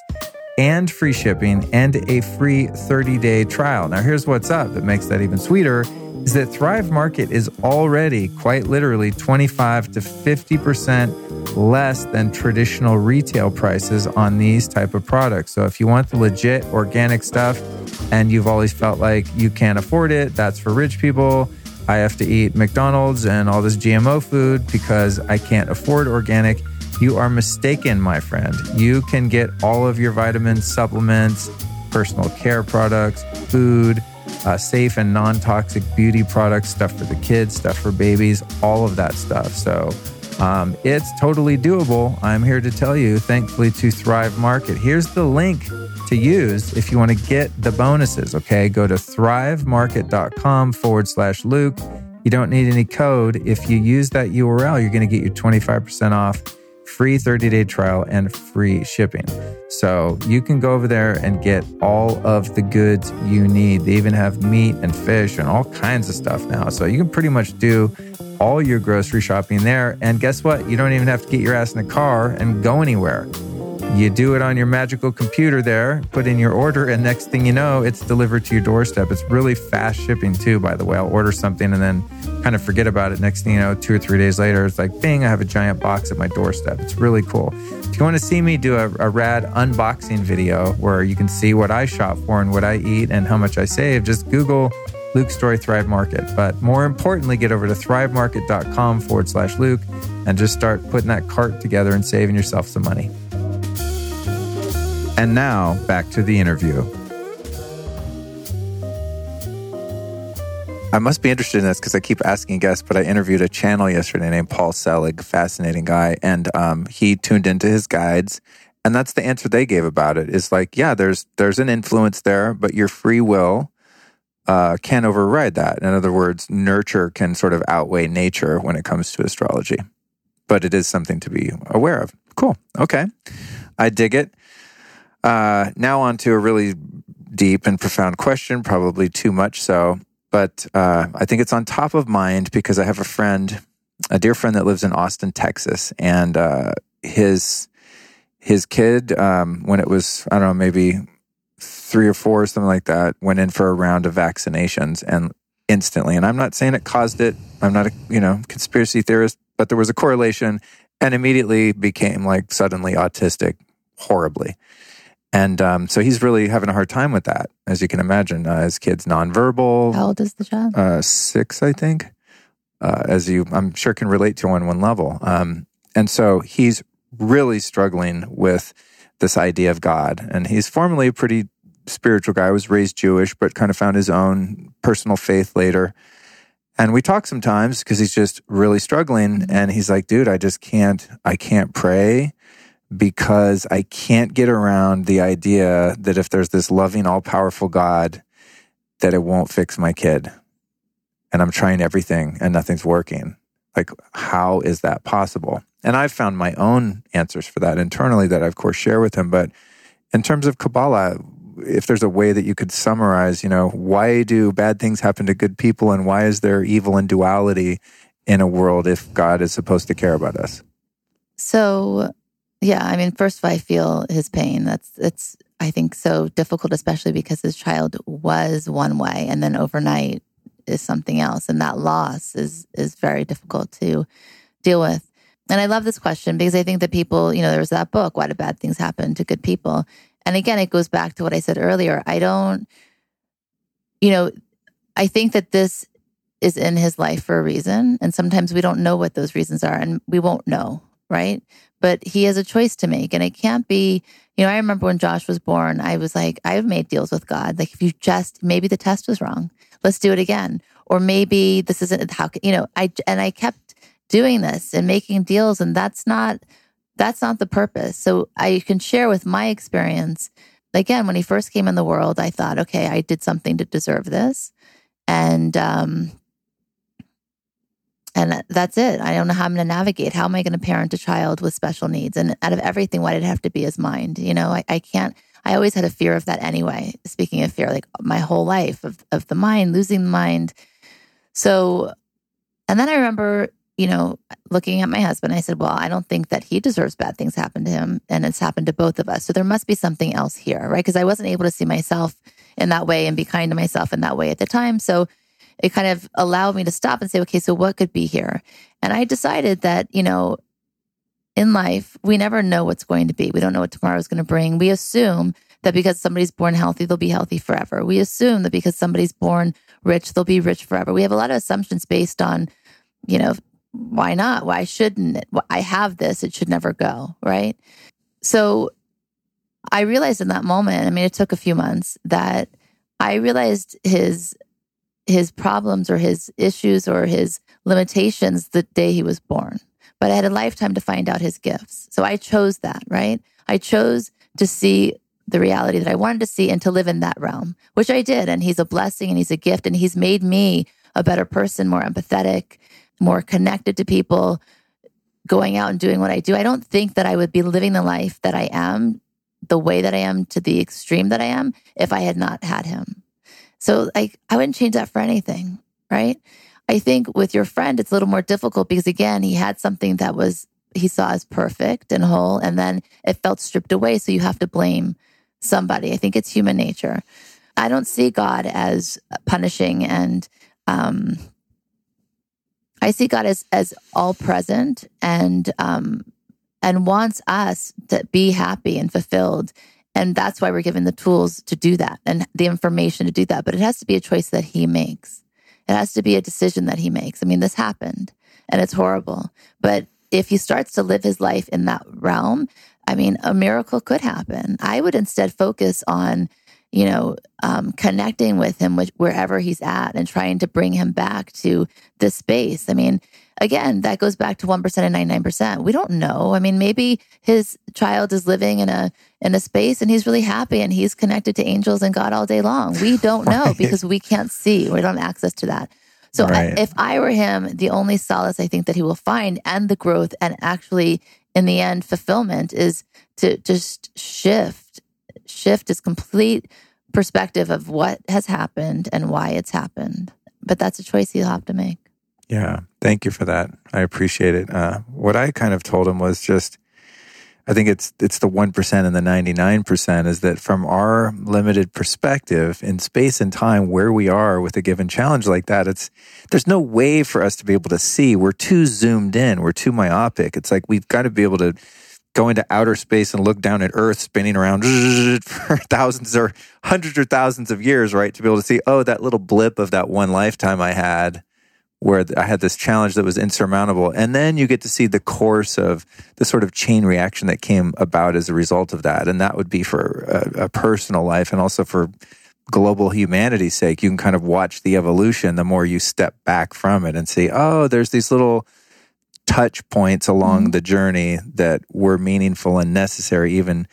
and free shipping and a free 30 day trial. Now, here's what's up that makes that even sweeter is that Thrive Market is already quite literally 25 to 50% less than traditional retail prices on these type of products. So if you want the legit organic stuff and you've always felt like you can't afford it, that's for rich people. I have to eat McDonald's and all this GMO food because I can't afford organic. You are mistaken, my friend. You can get all of your vitamins, supplements, personal care products, food, uh, safe and non toxic beauty products, stuff for the kids, stuff for babies, all of that stuff. So um, it's totally doable. I'm here to tell you, thankfully, to Thrive Market. Here's the link to use if you want to get the bonuses. Okay, go to thrivemarket.com forward slash Luke. You don't need any code. If you use that URL, you're going to get your 25% off free 30 day trial and free shipping. So you can go over there and get all of the goods you need. They even have meat and fish and all kinds of stuff now. So you can pretty much do all your grocery shopping there. And guess what? You don't even have to get your ass in a car and go anywhere. You do it on your magical computer there, put in your order, and next thing you know, it's delivered to your doorstep. It's really fast shipping too, by the way. I'll order something and then kind of forget about it. Next thing you know, two or three days later, it's like, bing, I have a giant box at my doorstep. It's really cool. If you want to see me do a, a rad unboxing video where you can see what I shop for and what I eat and how much I save, just Google Luke Storey Thrive Market. But more importantly, get over to thrivemarket.com forward slash Luke and just start putting that cart together and saving yourself some money. And now back to the interview. I must be interested in this because I keep asking guests, but I interviewed a channel yesterday named Paul Selig, fascinating guy, and um, he tuned into his guides, and that's the answer they gave about it. Is like, yeah, there's there's an influence there, but your free will uh, can override that. In other words, nurture can sort of outweigh nature when it comes to astrology, but it is something to be aware of. Cool. Okay, I dig it. Uh, now on to a really deep and profound question, probably too much so. but uh, I think it's on top of mind because I have a friend, a dear friend that lives in Austin, Texas, and uh, his his kid, um, when it was I don't know maybe three or four or something like that, went in for a round of vaccinations and instantly. And I'm not saying it caused it. I'm not a you know conspiracy theorist, but there was a correlation, and immediately became like suddenly autistic horribly. And um, so he's really having a hard time with that, as you can imagine. Uh, his kid's nonverbal. How old is the child? Uh, six, I think. Uh, as you, I'm sure, can relate to on one level. Um, and so he's really struggling with this idea of God. And he's formerly a pretty spiritual guy. Was raised Jewish, but kind of found his own personal faith later. And we talk sometimes because he's just really struggling. And he's like, dude, I just can't, I can't pray because I can't get around the idea that if there's this loving, all powerful God, that it won't fix my kid. And I'm trying everything and nothing's working. Like, how is that possible? And I've found my own answers for that internally that I, of course, share with him. But in terms of Kabbalah, if there's a way that you could summarize, you know, why do bad things happen to good people and why is there evil and duality in a world if God is supposed to care about us? So yeah, I mean, first of all, I feel his pain. That's it's I think so difficult, especially because his child was one way, and then overnight is something else, and that loss is is very difficult to deal with. And I love this question because I think that people, you know, there was that book, Why Do Bad Things Happen to Good People? And again, it goes back to what I said earlier. I don't, you know, I think that this is in his life for a reason. And sometimes we don't know what those reasons are, and we won't know, right? but he has a choice to make. And it can't be, you know, I remember when Josh was born, I was like, I've made deals with God. Like, if you just, maybe the test was wrong, let's do it again. Or maybe this isn't how, you know, I, and I kept doing this and making deals. And that's not, that's not the purpose. So I can share with my experience. Again, when he first came in the world, I thought, okay, I did something to deserve this. And, um, and that's it. I don't know how I'm going to navigate. How am I going to parent a child with special needs? And out of everything, why did it have to be his mind? You know, I, I can't, I always had a fear of that anyway. Speaking of fear, like my whole life of, of the mind, losing the mind. So, and then I remember, you know, looking at my husband, I said, well, I don't think that he deserves bad things happen to him. And it's happened to both of us. So there must be something else here, right? Because I wasn't able to see myself in that way and be kind to myself in that way at the time. So it kind of allowed me to stop and say, okay, so what could be here? And I decided that, you know, in life, we never know what's going to be. We don't know what tomorrow is going to bring. We assume that because somebody's born healthy, they'll be healthy forever. We assume that because somebody's born rich, they'll be rich forever. We have a lot of assumptions based on, you know, why not? Why shouldn't it? I have this, it should never go, right? So I realized in that moment, I mean, it took a few months that I realized his his problems or his issues or his limitations the day he was born. But I had a lifetime to find out his gifts. So I chose that, right? I chose to see the reality that I wanted to see and to live in that realm, which I did. And he's a blessing and he's a gift and he's made me a better person, more empathetic, more connected to people, going out and doing what I do. I don't think that I would be living the life that I am, the way that I am, to the extreme that I am, if I had not had him. So like I wouldn't change that for anything, right? I think with your friend it's a little more difficult because again, he had something that was he saw as perfect and whole and then it felt stripped away so you have to blame somebody. I think it's human nature. I don't see God as punishing and um I see God as as all present and um and wants us to be happy and fulfilled and that's why we're given the tools to do that and the information to do that. But it has to be a choice that he makes. It has to be a decision that he makes. I mean, this happened and it's horrible. But if he starts to live his life in that realm, I mean, a miracle could happen. I would instead focus on, you know, um, connecting with him wherever he's at and trying to bring him back to this space. I mean, again, that goes back to 1% and 99%. We don't know. I mean, maybe his child is living in a in a space and he's really happy and he's connected to angels and God all day long. We don't know right. because we can't see. We don't have access to that. So right. I, if I were him, the only solace I think that he will find and the growth and actually in the end fulfillment is to just shift shift his complete perspective of what has happened and why it's happened but that's a choice he'll have to make. Yeah. Thank you for that. I appreciate it. Uh, what I kind of told him was just, I think it's it's the one percent and the ninety nine percent is that from our limited perspective in space and time where we are with a given challenge like that, it's there's no way for us to be able to see. We're too zoomed in. We're too myopic. It's like we've got to be able to go into outer space and look down at Earth spinning around for thousands or hundreds or thousands of years, right? To be able to see, oh, that little blip of that one lifetime I had where I had this challenge that was insurmountable. And then you get to see the course of the sort of chain reaction that came about as a result of that. And that would be for a, a personal life and also for global humanity's sake. You can kind of watch the evolution the more you step back from it and see, oh, there's these little touch points along mm-hmm. the journey that were meaningful and necessary, even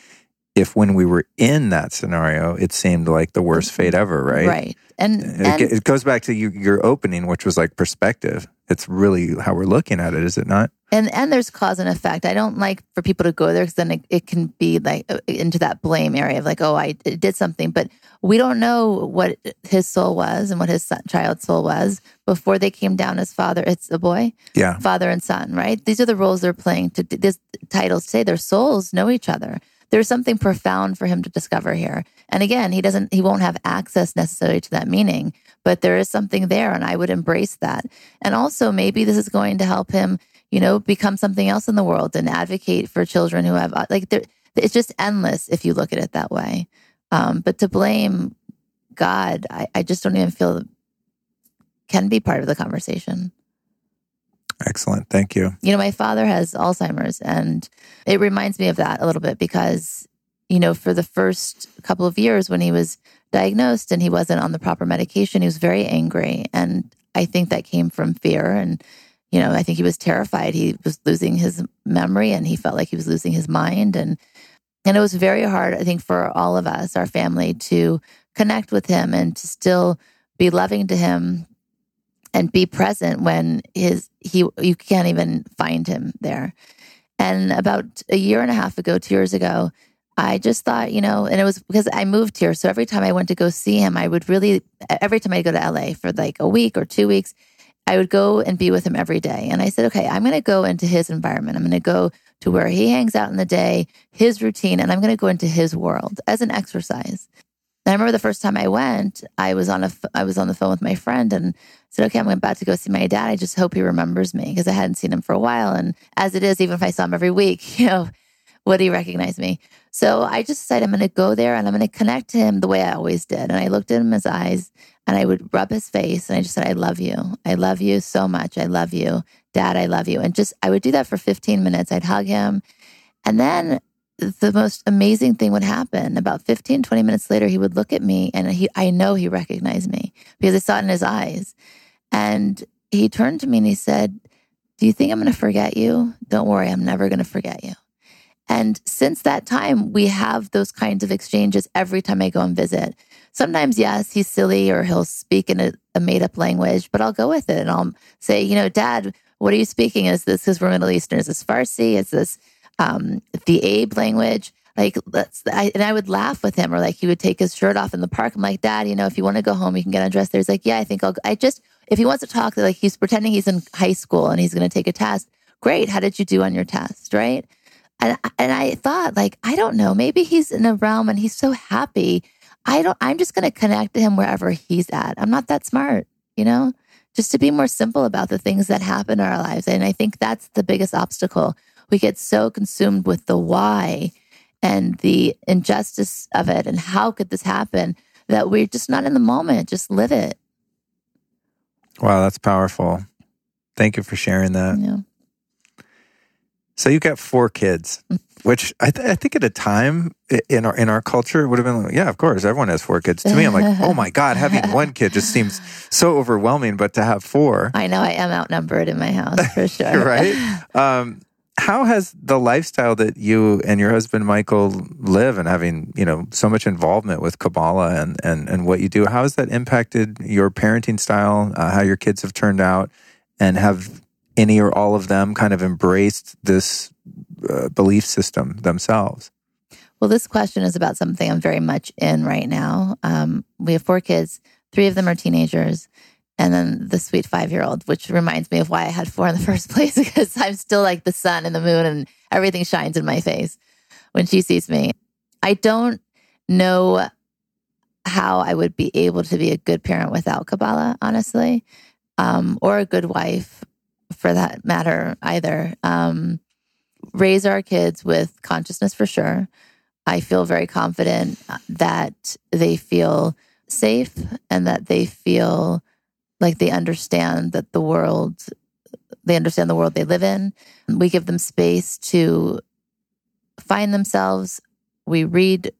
if when we were in that scenario, it seemed like the worst fate ever, right? Right. And, and it, it, goes back to you, your opening, which was like perspective. It's really how we're looking at it, is it not? And and there's cause and effect. I don't like for people to go there because then it, it, can be like uh, into that blame area of like, oh, I did something, but we don't know what his soul was and what his son, child's soul was before they came down as father. It's a boy, yeah, father and son, right? These are the roles they're playing. To this titles say their souls know each other there's something profound for him to discover here. And again, he doesn't, he won't have access necessarily to that meaning, but there is something there. And I would embrace that. And also, maybe this is going to help him, you know, become something else in the world and advocate for children who have, like, it's just endless if you look at it that way. Um, but to blame God, I, I just don't even feel can be part of the conversation. Excellent. Thank you. You know, my father has Alzheimer's, and it reminds me of that a little bit because, you know, for the first couple of years when he was diagnosed and he wasn't on the proper medication, he was very angry. And I think that came from fear. And, you know, I think he was terrified. He was losing his memory and he felt like he was losing his mind. And, and it was very hard, I think, for all of us, our family, to connect with him and to still be loving to him and be present when his he you can't even find him there. And about a year and a half ago, two years ago, I just thought, you know, and it was because I moved here. So every time I went to go see him, I would really, every time I go to LA for like a week or two weeks, I would go and be with him every day. And I said, okay, I'm going to go into his environment. I'm going to go to where he hangs out in the day, his routine, and I'm going to go into his world as an exercise. And I remember the first time I went, I was on a I was on the phone with my friend and said, "Okay, I'm about to go see my dad. I just hope he remembers me because I hadn't seen him for a while. And as it is, even if I saw him every week, you know, would he recognize me?" So I just decided I'm going to go there and I'm going to connect to him the way I always did. And I looked at him in his eyes and I would rub his face and I just said, "I love you. I love you so much. I love you, Dad. I love you." And just I would do that for 15 minutes. I'd hug him, and then the most amazing thing would happen. About 15, 20 minutes later, he would look at me and he, I know he recognized me because I saw it in his eyes. And he turned to me and he said, Do you think I'm going to forget you? Don't worry, I'm never going to forget you. And since that time, we have those kinds of exchanges every time I go and visit. Sometimes, yes, he's silly or he'll speak in a, a made up language, but I'll go with it and I'll say, you know, Dad, what are you speaking? Is this is Middle Eastern? Is this Farsi? Is this um, the Abe language. Like, let's, I, and I would laugh with him, or like he would take his shirt off in the park. I'm like, Dad, you know, if you want to go home, you can get undressed. There's like, yeah, I think I'll, I just, if he wants to talk, like he's pretending he's in high school and he's going to take a test. Great. How did you do on your test? Right. And, and I thought, like, I don't know, maybe he's in a realm and he's so happy. I don't, I'm just going to connect to him wherever he's at. I'm not that smart, you know, just to be more simple about the things that happen in our lives. And I think that's the biggest obstacle we get so consumed with the why and the injustice of it and how could this happen that we're just not in the moment. Just live it. Wow, that's powerful. Thank you for sharing that. Yeah. So you got four kids, which I, th- I, think at a time in our in our culture would have been like, yeah, of course, everyone has four kids. To me, I'm like, oh my god, having one kid just seems so overwhelming. But to have four, I know I am outnumbered in my house for sure. right? Um, how has the lifestyle that you and your husband Michael live and having, you know, so much involvement with Kabbalah and, and, and what you do, how has that impacted your parenting style, uh, how your kids have turned out, and have any or all of them kind of embraced this uh, belief system themselves? Well, this question is about something I'm very much in right now. Um, we have four kids, three of them are teenagers. and then the sweet five year old, which reminds me of why I had four in the first place because I'm still like the sun and the moon and everything shines in my face when she sees me. I don't know how I would be able to be a good parent without Kabbalah, honestly, um, or a good wife for that matter either. Um, raise our kids with consciousness for sure. I feel very confident that they feel safe and that they feel like they understand that the world they understand the world they live in. We give them space to find themselves. We read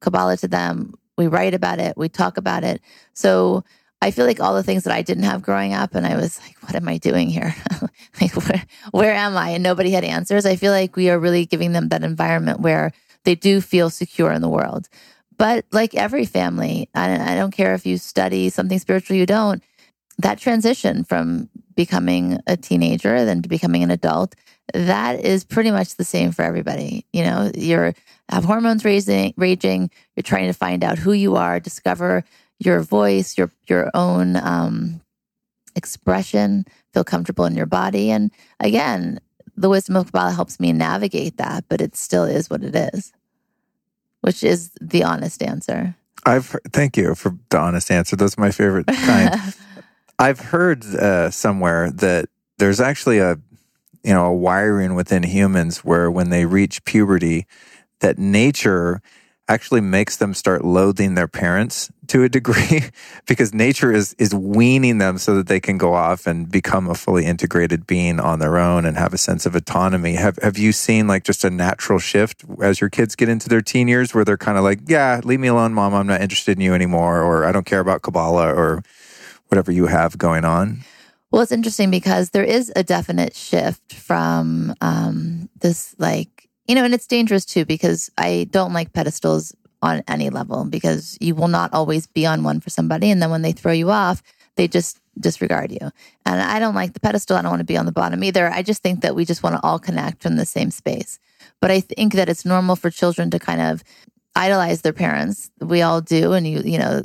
Kabbalah to them. We write about it. We talk about it. So I feel like all the things that I didn't have growing up, and I was like, what am I doing here? like, where, where am I? And nobody had answers. I feel like we are really giving them that environment where they do feel secure in the world. But like every family, I, I don't care if you study something spiritual, you don't, that transition from becoming a teenager then to becoming an adult that is pretty much the same for everybody you know you're have hormones raising raging you're trying to find out who you are discover your voice your your own um, expression feel comfortable in your body. And again the wisdom of kabbalah helps me navigate that but it still is what it is which is the honest answer. I've thank you for the honest answer. Those are my favorite kind. I've heard uh, somewhere that there's actually a you know a wiring within humans where when they reach puberty, that nature actually makes them start loathing their parents to a degree because nature is is weaning them so that they can go off and become a fully integrated being on their own and have a sense of autonomy. Have have you seen like just a natural shift as your kids get into their teen years where they're kind of like, yeah, leave me alone, mom, I'm not interested in you anymore or I don't care about Kabbalah or whatever you have going on? Well, it's interesting because there is a definite shift from um, this, like, you know, and it's dangerous too because I don't like pedestals on any level because you will not always be on one for somebody. And then when they throw you off, they just disregard you. And I don't like the pedestal. I don't want to be on the bottom either. I just think that we just want to all connect from the same space. But I think that it's normal for children to kind of idolize their parents. We all do. And you, you know,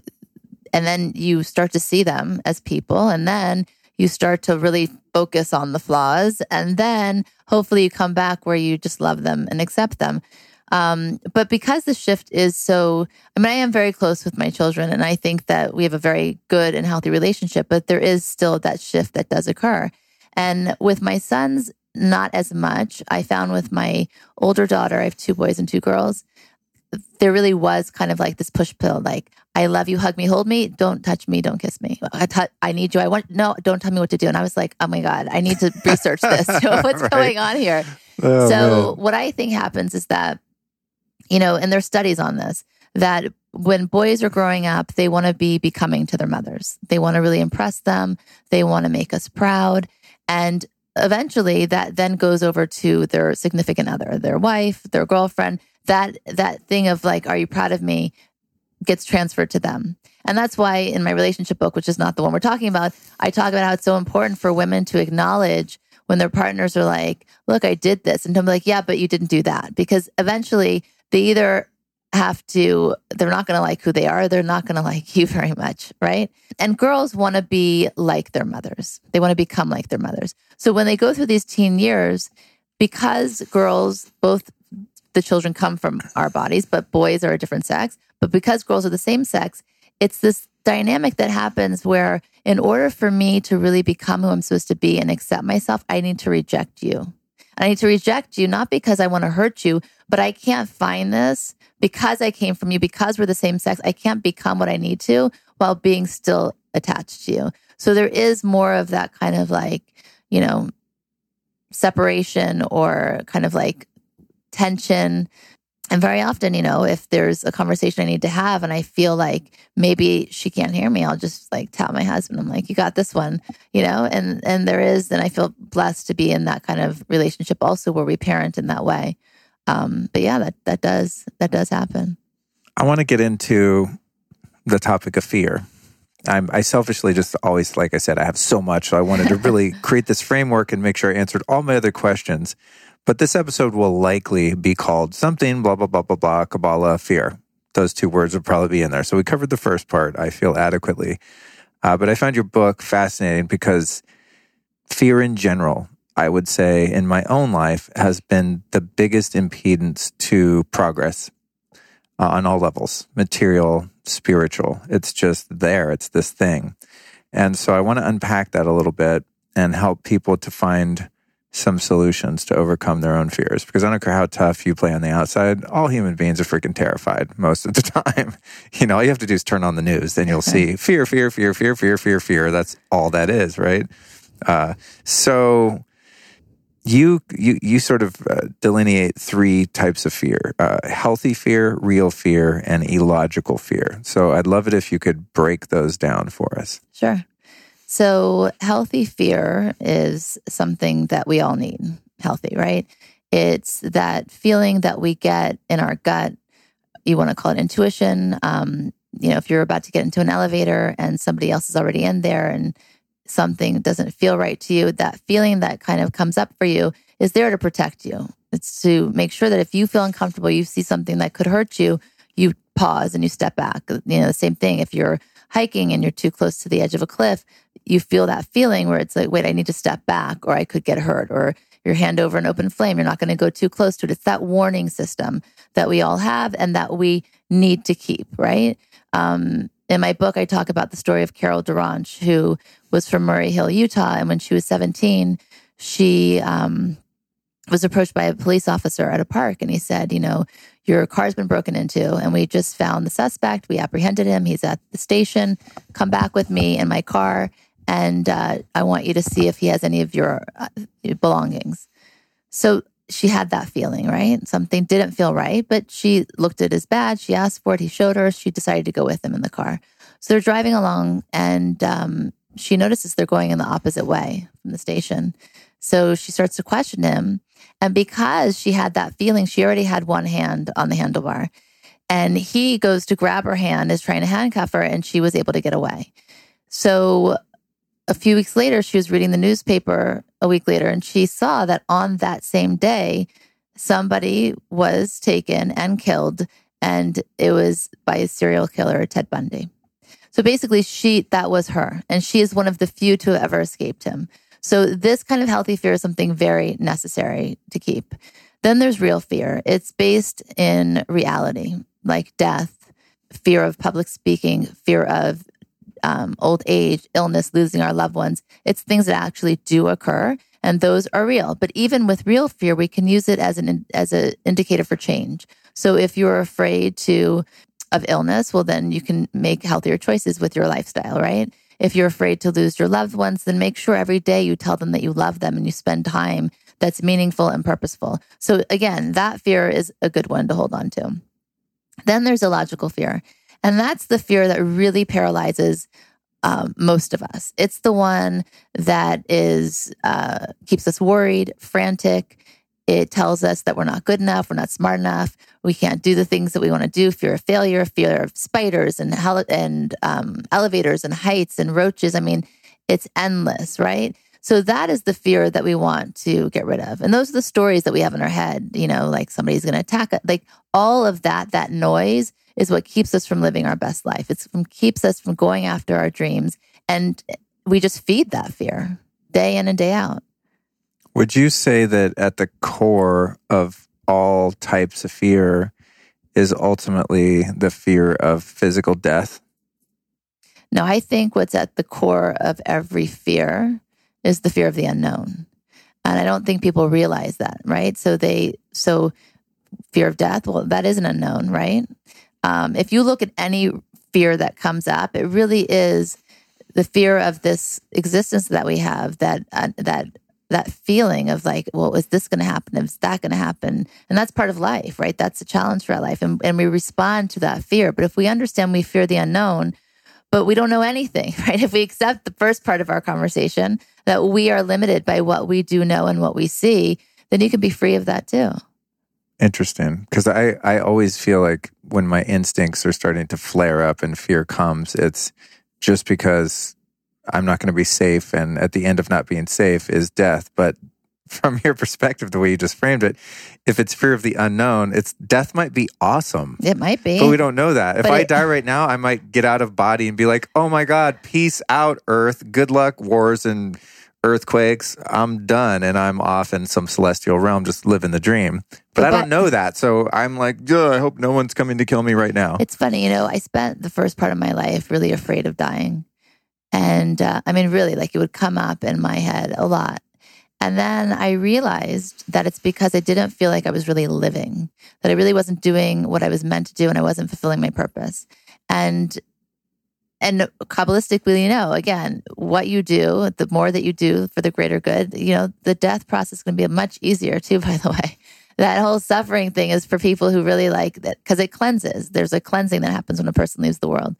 and then you start to see them as people. And then you start to really focus on the flaws. And then hopefully you come back where you just love them and accept them. Um, but because the shift is so, I mean, I am very close with my children, and I think that we have a very good and healthy relationship, but there is still that shift that does occur. And with my sons, not as much. I found with my older daughter, I have two boys and two girls there really was kind of like this push pill like i love you hug me hold me don't touch me don't kiss me. I, t- I need you i want no don't tell me what to do. And i was like oh my god i need to research this. What's right. going on here? Oh, so man. what i think happens is that you know and there's studies on this that when boys are growing up they want to be becoming to their mothers. They want to really impress them. They want to make us proud. And eventually that then goes over to their significant other their wife their girlfriend that that thing of like, are you proud of me, gets transferred to them. And that's why in my relationship book, which is not the one we're talking about, I talk about how it's so important for women to acknowledge when their partners are like, look, I did this. And be like, yeah, but you didn't do that. Because eventually they either have to, they're not going to like who they are. They're not going to like you very much. Right. And girls want to be like their mothers. They want to become like their mothers. So when they go through these teen years, because girls, both the children come from our bodies, but boys are a different sex. But because girls are the same sex, it's this dynamic that happens where, in order for me to really become who I'm supposed to be and accept myself, I need to reject you. I need to reject you, not because I want to hurt you, but I can't find this because I came from you, because we're the same sex. I can't become what I need to while being still attached to you. So there is more of that kind of like, you know, separation or kind of like tension. And very often, you know, if there's a conversation I need to have and I feel like maybe she can't hear me, I'll just like tell my husband, I'm like, you got this one, you know, and, and there is, and I feel blessed to be in that kind of relationship also where we parent in that way. Um, but yeah, that, that does, that does happen. I want to get into the topic of fear. I'm, I selfishly just always, like I said, I have so much. So I wanted to really create this framework and make sure I answered all my other questions. But this episode will likely be called something, blah, blah, blah, blah, blah, Kabbalah, fear. Those two words will probably be in there. So we covered the first part, I feel adequately. Uh, but I found your book fascinating because fear in general, I would say, in my own life, has been the biggest impedance to progress uh, on all levels material, spiritual. It's just there, it's this thing. And so I want to unpack that a little bit and help people to find some solutions to overcome their own fears. Because I don't care how tough you play on the outside, all human beings are freaking terrified most of the time. You know, all you have to do is turn on the news, then you'll see fear, fear, fear, fear, fear, fear, fear. That's all that is, right? Uh, so you you you sort of uh, delineate three types of fear: uh, healthy fear, real fear, and illogical fear. So I'd love it if you could break those down for us. Sure. So, healthy fear is something that we all need. Healthy, right? It's that feeling that we get in our gut. You want to call it intuition. Um, you know, if you're about to get into an elevator and somebody else is already in there and something doesn't feel right to you, that feeling that kind of comes up for you is there to protect you. It's to make sure that if you feel uncomfortable, you see something that could hurt you, you pause and you step back. You know, the same thing if you're hiking and you're too close to the edge of a cliff, you feel that feeling where it's like, wait, I need to step back or I could get hurt or your hand over an open flame. You're not going to go too close to it. It's that warning system that we all have and that we need to keep, right? Um, in my book, I talk about the story of Carol DaRonch, who was from Murray Hill, Utah. And when she was 17, she um, was approached by a police officer at a park. And he said, You know, your car's been broken into, and we just found the suspect. We apprehended him. He's at the station. Come back with me in my car, and uh, I want you to see if he has any of your uh, belongings. So she had that feeling, right? Something didn't feel right, but she looked at his badge. She asked for it. He showed her. She decided to go with him in the car. So they're driving along, and um, she notices they're going in the opposite way from the station. So she starts to question him. And because she had that feeling, she already had one hand on the handlebar. And he goes to grab her hand, is trying to handcuff her, and she was able to get away. So a few weeks later, she was reading the newspaper a week later, and she saw that on that same day, somebody was taken and killed, and it was by a serial killer, Ted Bundy. So basically, she that was her, and she is one of the few to have ever escaped him. So this kind of healthy fear is something very necessary to keep. Then there's real fear. It's based in reality, like death, fear of public speaking, fear of um, old age, illness, losing our loved ones. It's things that actually do occur, and those are real. But even with real fear, we can use it as an as an indicator for change. So if you're afraid to of illness, well, then you can make healthier choices with your lifestyle, right? If you're afraid to lose your loved ones, then make sure every day you tell them that you love them and you spend time that's meaningful and purposeful. So, again, that fear is a good one to hold on to. Then there's illogical fear. And that's the fear that really paralyzes um, most of us. It's the one that is uh, keeps us worried, frantic. It tells us that we're not good enough, we're not smart enough, we can't do the things that we want to do. Fear of failure, fear of spiders and hel- and um, elevators and heights and roaches. I mean, it's endless, right? So that is the fear that we want to get rid of. And those are the stories that we have in our head, you know, like somebody's going to attack us. Like all of that, that noise is what keeps us from living our best life. It's from keeps us from going after our dreams. And we just feed that fear day in and day out. Would you say that at the core of all types of fear is ultimately the fear of physical death? No, I think what's at the core of every fear is the fear of the unknown. And I don't think people realize that, right? So they, so fear of death, well, that is an unknown, right? Um, if you look at any fear that comes up, it really is the fear of this existence that we have that uh, that that feeling of like, well, is this going to happen? Is that going to happen? And that's part of life, right? That's a challenge for our life, and and we respond to that fear. But if we understand we fear the unknown, but we don't know anything, right? If we accept the first part of our conversation that we are limited by what we do know and what we see, then you can be free of that too. Interesting. Because I, I always feel like when my instincts are starting to flare up and fear comes, it's just because I'm not going to be safe. And at the end of not being safe is death. But from your perspective, the way you just framed it, if it's fear of the unknown, it's death might be awesome. It might be. But we don't know that. If But I it- die right now, I might get out of body and be like, oh my God, peace out, Earth. Good luck, wars and earthquakes. I'm done and I'm off in some celestial realm, just living the dream. But, But I don't that- know that. So I'm like, I hope no one's coming to kill me right now. It's funny, you know, I spent the first part of my life really afraid of dying. And uh, I mean, really, like it would come up in my head a lot. And then I realized that it's because I didn't feel like I was really living, that I really wasn't doing what I was meant to do and I wasn't fulfilling my purpose. And and Kabbalistically, you know, again, what you do, the more that you do for the greater good, you know, the death process is going to be much easier too, by the way. That whole suffering thing is for people who really like that because it cleanses. There's a cleansing that happens when a person leaves the world.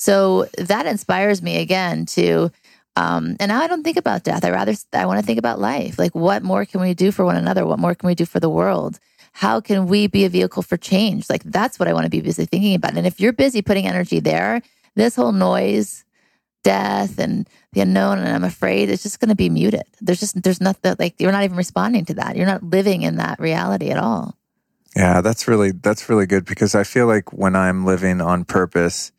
So that inspires me again to, um, and now I don't think about death. I rather, I want to think about life. Like, what more can we do for one another? What more can we do for the world? How can we be a vehicle for change? Like, that's what I want to be busy thinking about. And if you're busy putting energy there, this whole noise, death, and the unknown, and I'm afraid it's just going to be muted. There's just, there's nothing like you're not even responding to that. You're not living in that reality at all. Yeah, that's really that's really good because I feel like when I'm living on purpose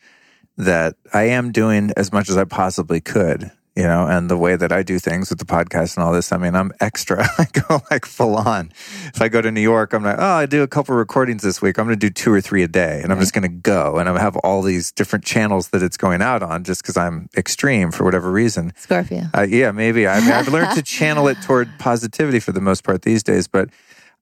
that I am doing as much as I possibly could, you know, and the way that I do things with the podcast and all this, I mean, I'm extra. I go like full on. If I go to New York, I'm like, oh, I do a couple recordings this week. I'm going to do two or three a day and I'm just going to go and I have all these different channels that it's going out on just because I'm extreme for whatever reason. Scorpio. Uh, yeah, maybe. I mean, I've learned to channel it toward positivity for the most part these days, but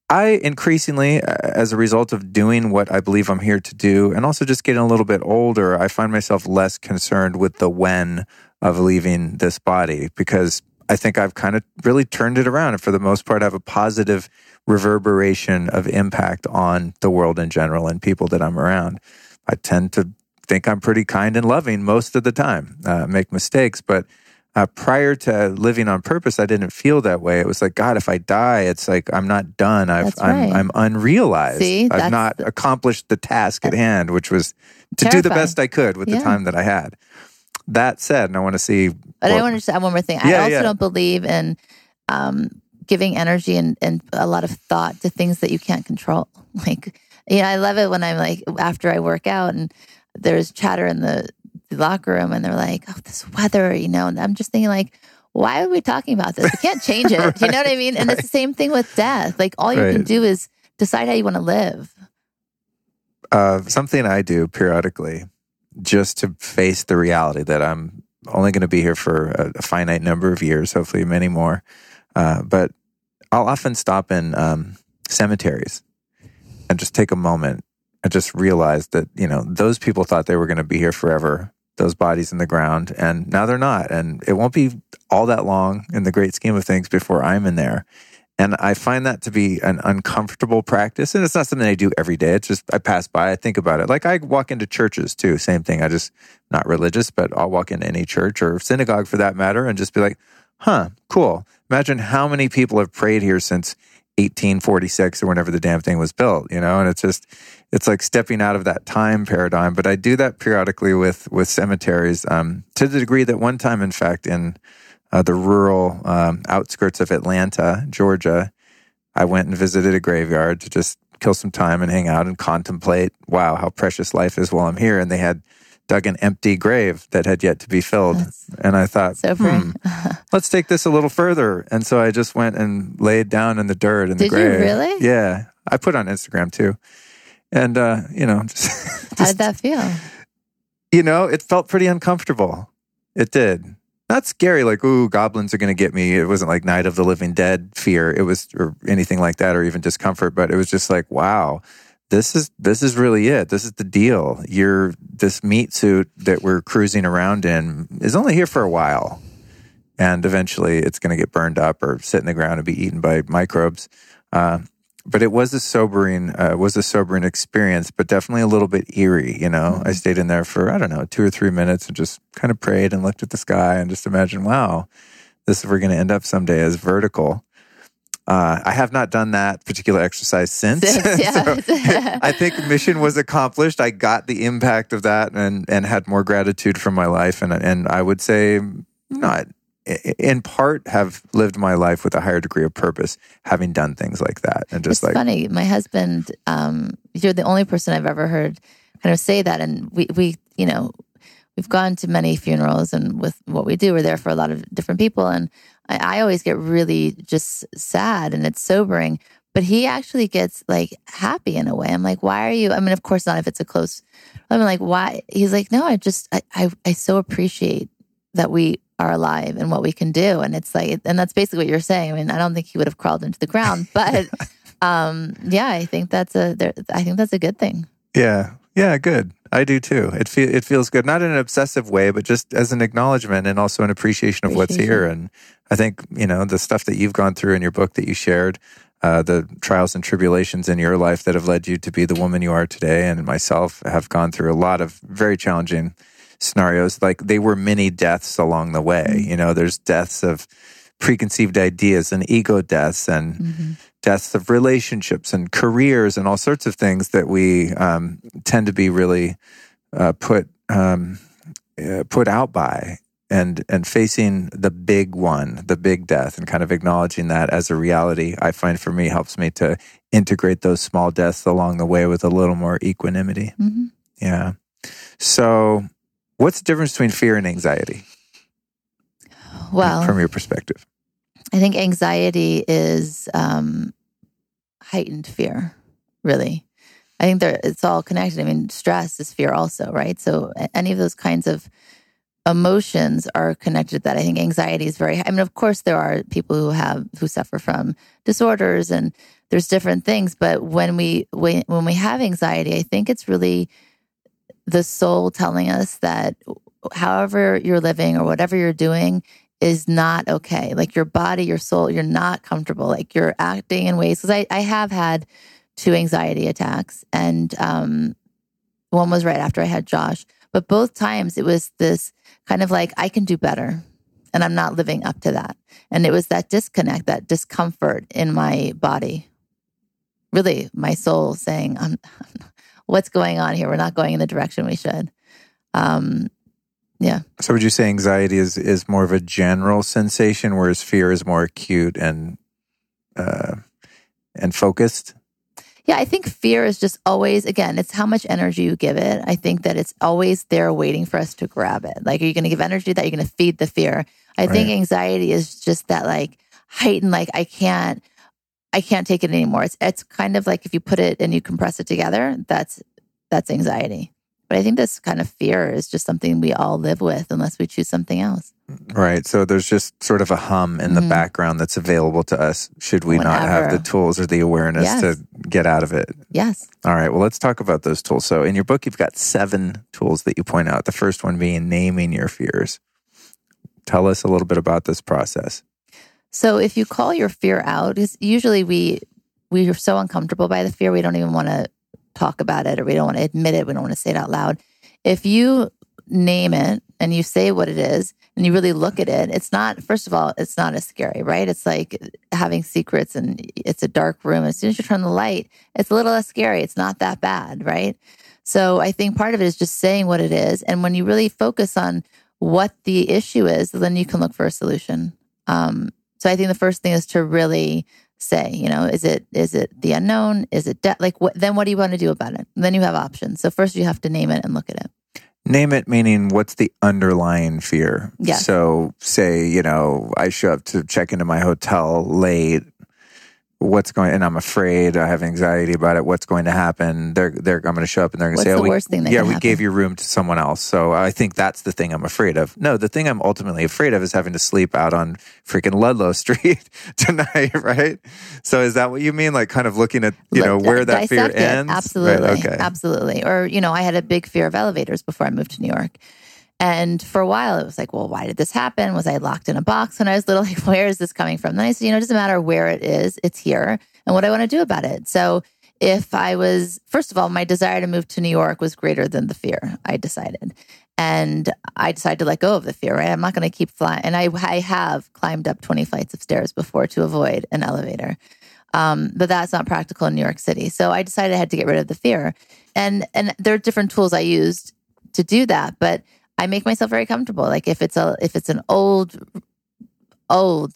I increasingly, uh, as a result of doing what I believe I'm here to do, and also just getting a little bit older, I find myself less concerned with the when of leaving this body because I think I've kind of really turned it around. And for the most part, I have a positive reverberation of impact on the world in general and people that I'm around. I tend to think I'm pretty kind and loving most of the time, uh, make mistakes, but uh, prior to living on purpose, I didn't feel that way. It was like, God, if I die, it's like I'm not done. I've, That's I'm. I'm unrealized. See, I've not the- accomplished the task at hand, which was to do the best I could with the time that I had. That said, and I want to see. But I want to just add one more thing. I also yeah. don't believe in um, giving energy and, and a lot of thought to things that you can't control. Like, you know, I love it when I'm like, after I work out and there's chatter in the, the locker room and they're like, oh, this weather, you know, and I'm just thinking, like, why are we talking about this? We can't change it. You know what I mean? And it's the same thing with death. Like, all you can do is decide how you want to live. uh, something I do periodically just to face the reality that I'm only going to be here for a, a finite number of years, hopefully many more. Uh, but I'll often stop in um, cemeteries and just take a moment and just realize that, you know, those people thought they were going to be here forever, those bodies in the ground, and now they're not. And it won't be all that long in the great scheme of things before I'm in there. And I find that to be an uncomfortable practice. And it's not something I do every day. It's just I pass by, I think about it. Like I walk into churches too, same thing. I just not religious, but I'll walk into any church or synagogue for that matter and just be like, huh, cool. Imagine how many people have prayed here since 1846 or whenever the damn thing was built, you know? And it's just, it's like stepping out of that time paradigm. But I do that periodically with, with cemeteries, um, to the degree that one time, in fact, in, uh, the rural um, outskirts of Atlanta, Georgia, I went and visited a graveyard to just kill some time and hang out and contemplate, wow, how precious life is while I'm here. And they had dug an empty grave that had yet to be filled. That's and I thought, hmm, let's take this a little further. And so I just went and laid down in the dirt in the Did you grave. really? Yeah. I put on Instagram too. And, uh, you know, just, How just did that feel? you know, it felt pretty uncomfortable. It did. Not scary, like, ooh, goblins are going to get me. It wasn't like Night of the Living Dead fear. It was, or anything like that, or even discomfort, but it was just like, wow, this is, this is really it. This is the deal. You're, this meat suit that we're cruising around in is only here for a while. And eventually it's going to get burned up or sit in the ground and be eaten by microbes. Uh, but it was a sobering, uh, was a sobering experience, but definitely a little bit eerie. You know, I stayed in there for I don't know two or three minutes and just kind of prayed and looked at the sky and just imagined, wow, this is we're going to end up someday as vertical. Uh, I have not done that particular exercise since. Since, yeah. So I think mission was accomplished. I got the impact of that and and had more gratitude for my life. And and I would say not in part have lived my life with a higher degree of purpose, having done things like that, and just it's like funny. My husband, um, you're the only person I've ever heard kind of say that. And we, we, you know, we've gone to many funerals, and with what we do, we're there for a lot of different people. And I, I always get really just sad, and it's sobering. But he actually gets like happy in a way. I'm like, why are you? I mean, of course not if it's a close. I'm like, why? He's like, no, I just, I, I, I so appreciate that we are alive and what we can do. And it's like, and that's basically what you're saying. I mean, I don't think he would have crawled into the ground, but um, yeah, I think that's a, there, I think that's a good thing. Yeah. Yeah, good. I do too. It feel it feels good, not in an obsessive way, but just as an acknowledgement and also an appreciation of what's here. And I think you know the stuff that you've gone through in your book that you shared, uh, the trials and tribulations in your life that have led you to be the woman you are today, and myself have gone through a lot of very challenging scenarios. Like they were many deaths along the way. You know, there's deaths of preconceived ideas and ego deaths and deaths of relationships and careers and all sorts of things that we um, tend to be really uh, put um, uh, put out by and and facing the big one, the big death, and kind of acknowledging that as a reality, I find for me helps me to integrate those small deaths along the way with a little more equanimity. hmm Yeah. So, what's the difference between fear and anxiety Well, from your perspective? I think anxiety is um, heightened fear, really. I think there it's all connected. I mean, stress is fear also, right? So any of those kinds of emotions are connected to that. I think anxiety is very I mean, of course there are people who have who suffer from disorders and there's different things, but when we when, when we have anxiety, I think it's really the soul telling us that however you're living or whatever you're doing is not okay. Like your body, your soul, you're not comfortable. Like you're acting in ways. Because I, I have had two anxiety attacks, and um, one was right after I had Josh. But both times it was this kind of like, I can do better. And I'm not living up to that. And it was that disconnect, that discomfort in my body. Really, my soul saying, I'm, what's going on here? We're not going in the direction we should. Um, yeah. So would you say anxiety is is more of a general sensation, whereas fear is more acute and uh, and focused? Yeah, I think fear is just always, again, it's how much energy you give it. I think that it's always there waiting for us to grab it. Like, are you going to give energy to that? You're going to feed the fear. I think anxiety is just that, like, heightened, like, I can't, I can't take it anymore. It's, it's kind of like if you put it and you compress it together, that's, that's anxiety. But I think this kind of fear is just something we all live with unless we choose something else. Right. So there's just sort of a hum in the Mhm. background that's available to us should we not have the tools or the awareness Yes. to get out of it. Yes. All right. Well, let's talk about those tools. So in your book, you've got seven tools that you point out. The first one being naming your fears. Tell us a little bit about this process. So if you call your fear out, is usually we we are so uncomfortable by the fear we don't even want to talk about it or we don't want to admit it, we don't want to say it out loud. If you name it and you say what it is and you really look at it, it's not first of all, it's not as scary, right? It's like having secrets and it's a dark room. As soon as you turn the light, it's a little less scary. It's not that bad, right? So I think part of it is just saying what it is. And when you really focus on what the issue is, then you can look for a solution. Um, so I think the first thing is to really say, you know, is it is it the unknown? Is it de- like what? Then what do you want to do about it? then you have options. So first you have to name it and look at it. Name it meaning what's the underlying fear? Yes. So say, you know, I show up to check into my hotel late. What's going and I'm afraid, I have anxiety about it. What's going to happen? They're they're I'm gonna show up and they're gonna What's say, oh, the Oh, we, worst thing that yeah, we happen? gave your room to someone else. So I think that's the thing I'm afraid of. No, the thing I'm ultimately afraid of is having to sleep out on freaking Ludlow Street tonight, right? So is that what you mean? Like kind of looking at, you know, where that fear it. ends? Right, Absolutely. okay. Absolutely. Or, you know, I had a big fear of elevators before I moved to New York. And for a while, it was like, well, why did this happen? Was I locked in a box when I was little? Like, where is this coming from? Then I said, you know, it doesn't matter where it is, it's here. And what I want to do about it. So if I was, first of all, my desire to move to New York was greater than the fear, I decided. And I decided to let go of the fear, right? I'm not going to keep flying. And I, I have climbed up 20 flights of stairs before to avoid an elevator. Um, but that's not practical in New York City. So I decided I had to get rid of the fear. And and there are different tools I used to do that, but I make myself very comfortable. Like if it's a if it's an old old,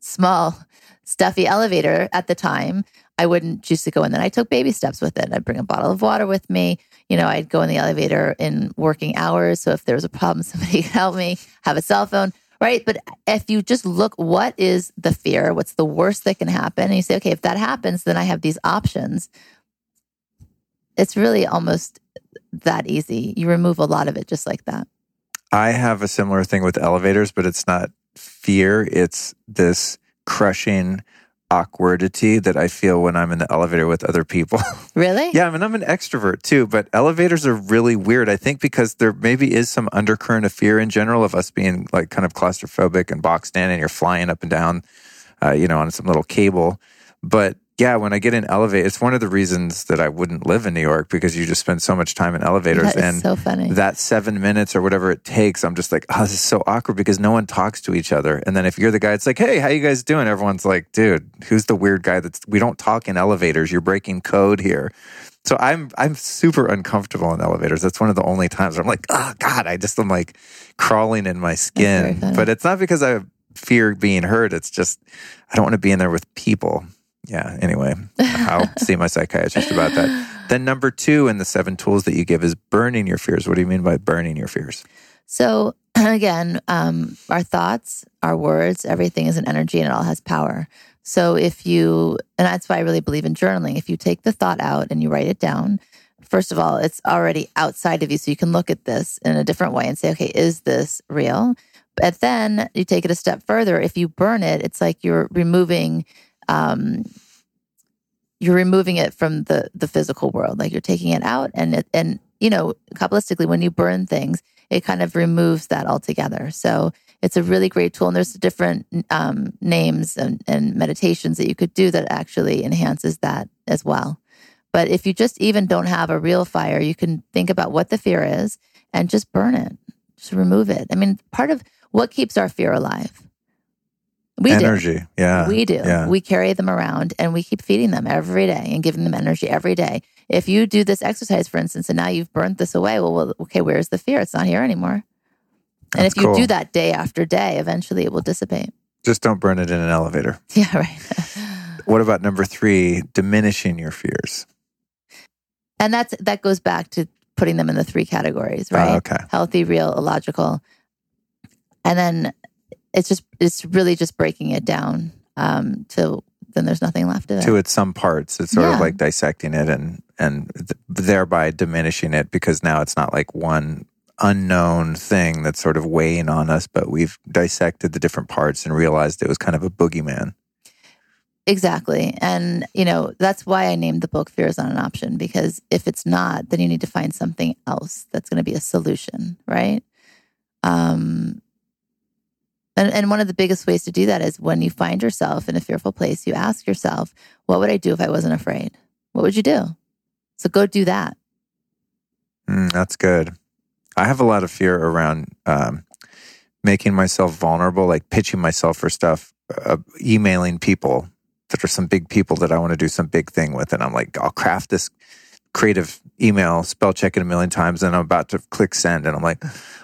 small, stuffy elevator at the time, I wouldn't choose to go in. Then I took baby steps with it. I'd bring a bottle of water with me. You know, I'd go in the elevator in working hours. So if there was a problem, somebody could help me, have a cell phone, right? But if you just look, what is the fear? What's the worst that can happen? And you say, okay, if that happens, then I have these options. It's really almost that easy. You remove a lot of it just like that. I have a similar thing with elevators, but it's not fear. It's this crushing awkwardity that I feel when I'm in the elevator with other people. Really? yeah, I mean, I'm an extrovert too, but elevators are really weird. I think because there maybe is some undercurrent of fear in general of us being like kind of claustrophobic and boxed in and you're flying up and down, uh, you know, on some little cable. But yeah, when I get in elevator, it's one of the reasons that I wouldn't live in New York because you just spend so much time in elevators. And so funny. that seven minutes or whatever it takes, I'm just like, oh, this is so awkward because no one talks to each other. And then if you're the guy, it's like, hey, how you guys doing? Everyone's like, dude, who's the weird guy that's we don't talk in elevators. You're breaking code here. So I'm I'm super uncomfortable in elevators. That's one of the only times I'm like, oh God, I just am like crawling in my skin. But it's not because I fear being hurt. It's just I don't want to be in there with people. Yeah. Anyway, I'll see my psychiatrist about that. Then number two in the seven tools that you give is burning your fears. What do you mean by burning your fears? So again, um, our thoughts, our words, everything is an energy and it all has power. So if you, and that's why I really believe in journaling. If you take the thought out and you write it down, first of all, it's already outside of you. So you can look at this in a different way and say, okay, is this real? But then you take it a step further. If you burn it, it's like you're removing, um, you're removing it from the the physical world. Like you're taking it out, and it, and you know, kabbalistically, when you burn things, it kind of removes that altogether. So it's a really great tool, and there's different um, names and, and meditations that you could do that actually enhances that as well. But if you just even don't have a real fire, you can think about what the fear is and just burn it, just remove it. I mean, part of what keeps our fear alive. We do. Energy. Yeah. We do. Yeah. We carry them around and we keep feeding them every day and giving them energy every day. If you do this exercise, for instance, and now you've burnt this away, well, well okay, where's the fear? It's not here anymore. And That's if you cool. do that day after day, eventually it will dissipate. Just don't burn it in an elevator. Yeah, right. What about number three, diminishing your fears? and that's that goes back to putting them in the three categories, Oh, right? okay. Healthy, real, illogical. And then it's just it's really just breaking it down um to then there's nothing left of it. To its some parts, it's sort of like dissecting it and and th- thereby diminishing it because now it's not like one unknown thing that's sort of weighing on us, but we've dissected the different parts and realized it was kind of a boogeyman. Exactly. And, you know, that's why I named the book Fear is Not an Option, because if it's not, then you need to find something else that's going to be a solution, right? Um, and, and one of the biggest ways to do that is when you find yourself in a fearful place, you ask yourself, what would I do if I wasn't afraid? What would you do? So go do that. Mm, that's good. I have a lot of fear around um, making myself vulnerable, like pitching myself for stuff, uh, emailing people that are some big people that I want to do some big thing with. And I'm like, I'll craft this creative email, spell check it a million times, and I'm about to click send. And I'm like,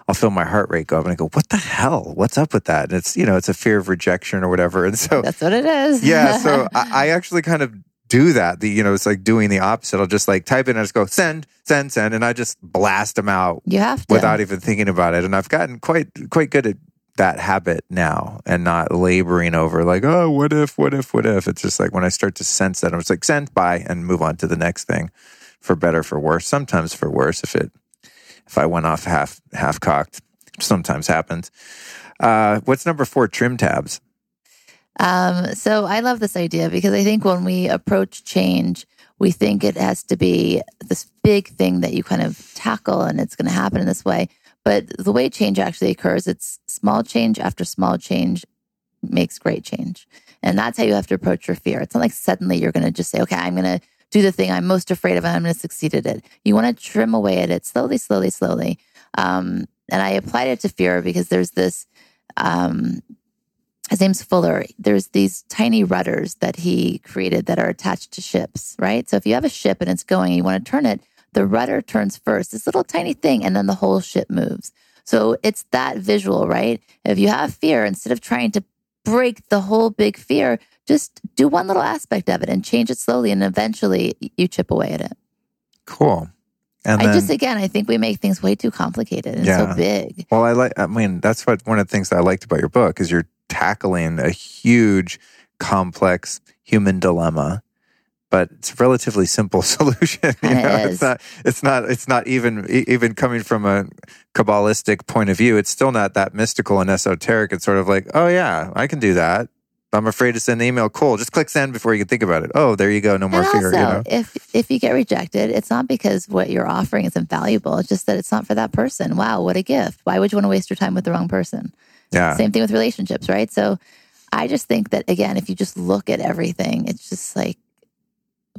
I'll feel my heart rate go up and I go, what the hell? What's up with that? And it's, you know, it's a fear of rejection or whatever. And so, That's what it is. yeah, so I, I actually kind of do that. The, you know, it's like doing the opposite. I'll just like type in and I just go send, send, send, and I just blast them out you have to. without even thinking about it. And I've gotten quite quite good at that habit now and not laboring over like, oh, what if, what if, what if. It's just like when I start to sense that, I'm just like send, bye, and move on to the next thing, for better, for worse. Sometimes for worse if it if I went off half half cocked. Sometimes happens. Uh, what's number four? Trim tabs. Um, so I love this idea because I think when we approach change, we think it has to be this big thing that you kind of tackle and it's going to happen in this way. But the way change actually occurs, it's small change after small change makes great change. And that's how you have to approach your fear. It's not like suddenly you're going to just say, okay, I'm going to do the thing I'm most afraid of and I'm going to succeed at it. You want to trim away at it slowly, slowly, slowly. Um, and I applied it to fear because there's this um, his name's Fuller. There's these tiny rudders that he created that are attached to ships, right? So if you have a ship and it's going, you want to turn it, the rudder turns first, this little tiny thing, and then the whole ship moves. So it's that visual, right? If you have fear, instead of trying to break the whole big fear. Just do one little aspect of it and change it slowly, and eventually you chip away at it. Cool. And I then, just again, I think we make things way too complicated and Yeah. so big. well, I like. I mean, that's what one of the things that I liked about your book is you're tackling a huge, complex human dilemma, but it's a relatively simple solution. You it know, is. it's not. It's not. It's not even even coming from a kabbalistic point of view. It's still not that mystical and esoteric. It's sort of like, oh yeah, I can do that. I'm afraid to send an email. Cool. Just click send before you can think about it. Oh, there you go. No more and fear. also, you know. if if you get rejected, it's not because what you're offering is invaluable. It's just that it's not for that person. Wow, what a gift! Why would you want to waste your time with the wrong person? Yeah. Same thing with relationships, right? So, I just think that again, if you just look at everything, it's just like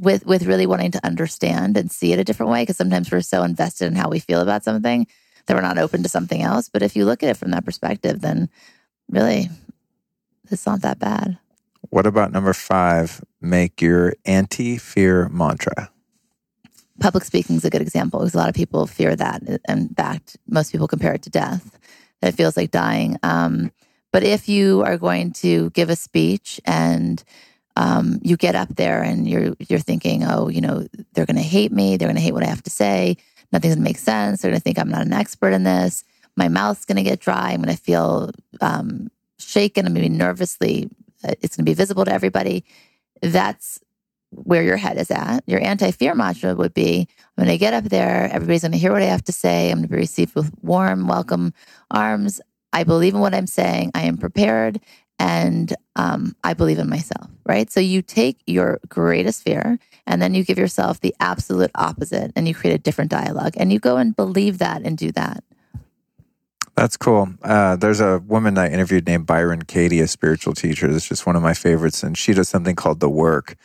with with really wanting to understand and see it a different way. Because sometimes we're so invested in how we feel about something that we're not open to something else. But if you look at it from that perspective, then really, it's not that bad. What about number five? Make your anti-fear mantra. public speaking is a good example because a lot of people fear that. In fact, most people compare it to death. That it feels like dying. Um, but if you are going to give a speech and um, you get up there and you're you're thinking, oh, you know, they're going to hate me. They're going to hate what I have to say. Nothing's going to make sense. They're going to think I'm not an expert in this. My mouth's going to get dry. I'm going to feel um, shaken. I'm going to be nervously. uh, It's going to be visible to everybody. That's where your head is at. Your anti fear mantra would be when I'm going to get up there. Everybody's going to hear what I have to say. I'm going to be received with warm, welcome arms. I believe in what I'm saying. I am prepared and um, I believe in myself, right? So you take your greatest fear and then you give yourself the absolute opposite and you create a different dialogue and you go and believe that and do that. That's cool. Uh, there's a woman I interviewed named Byron Katie, a spiritual teacher. That's just one of my favorites, and she does something called the work.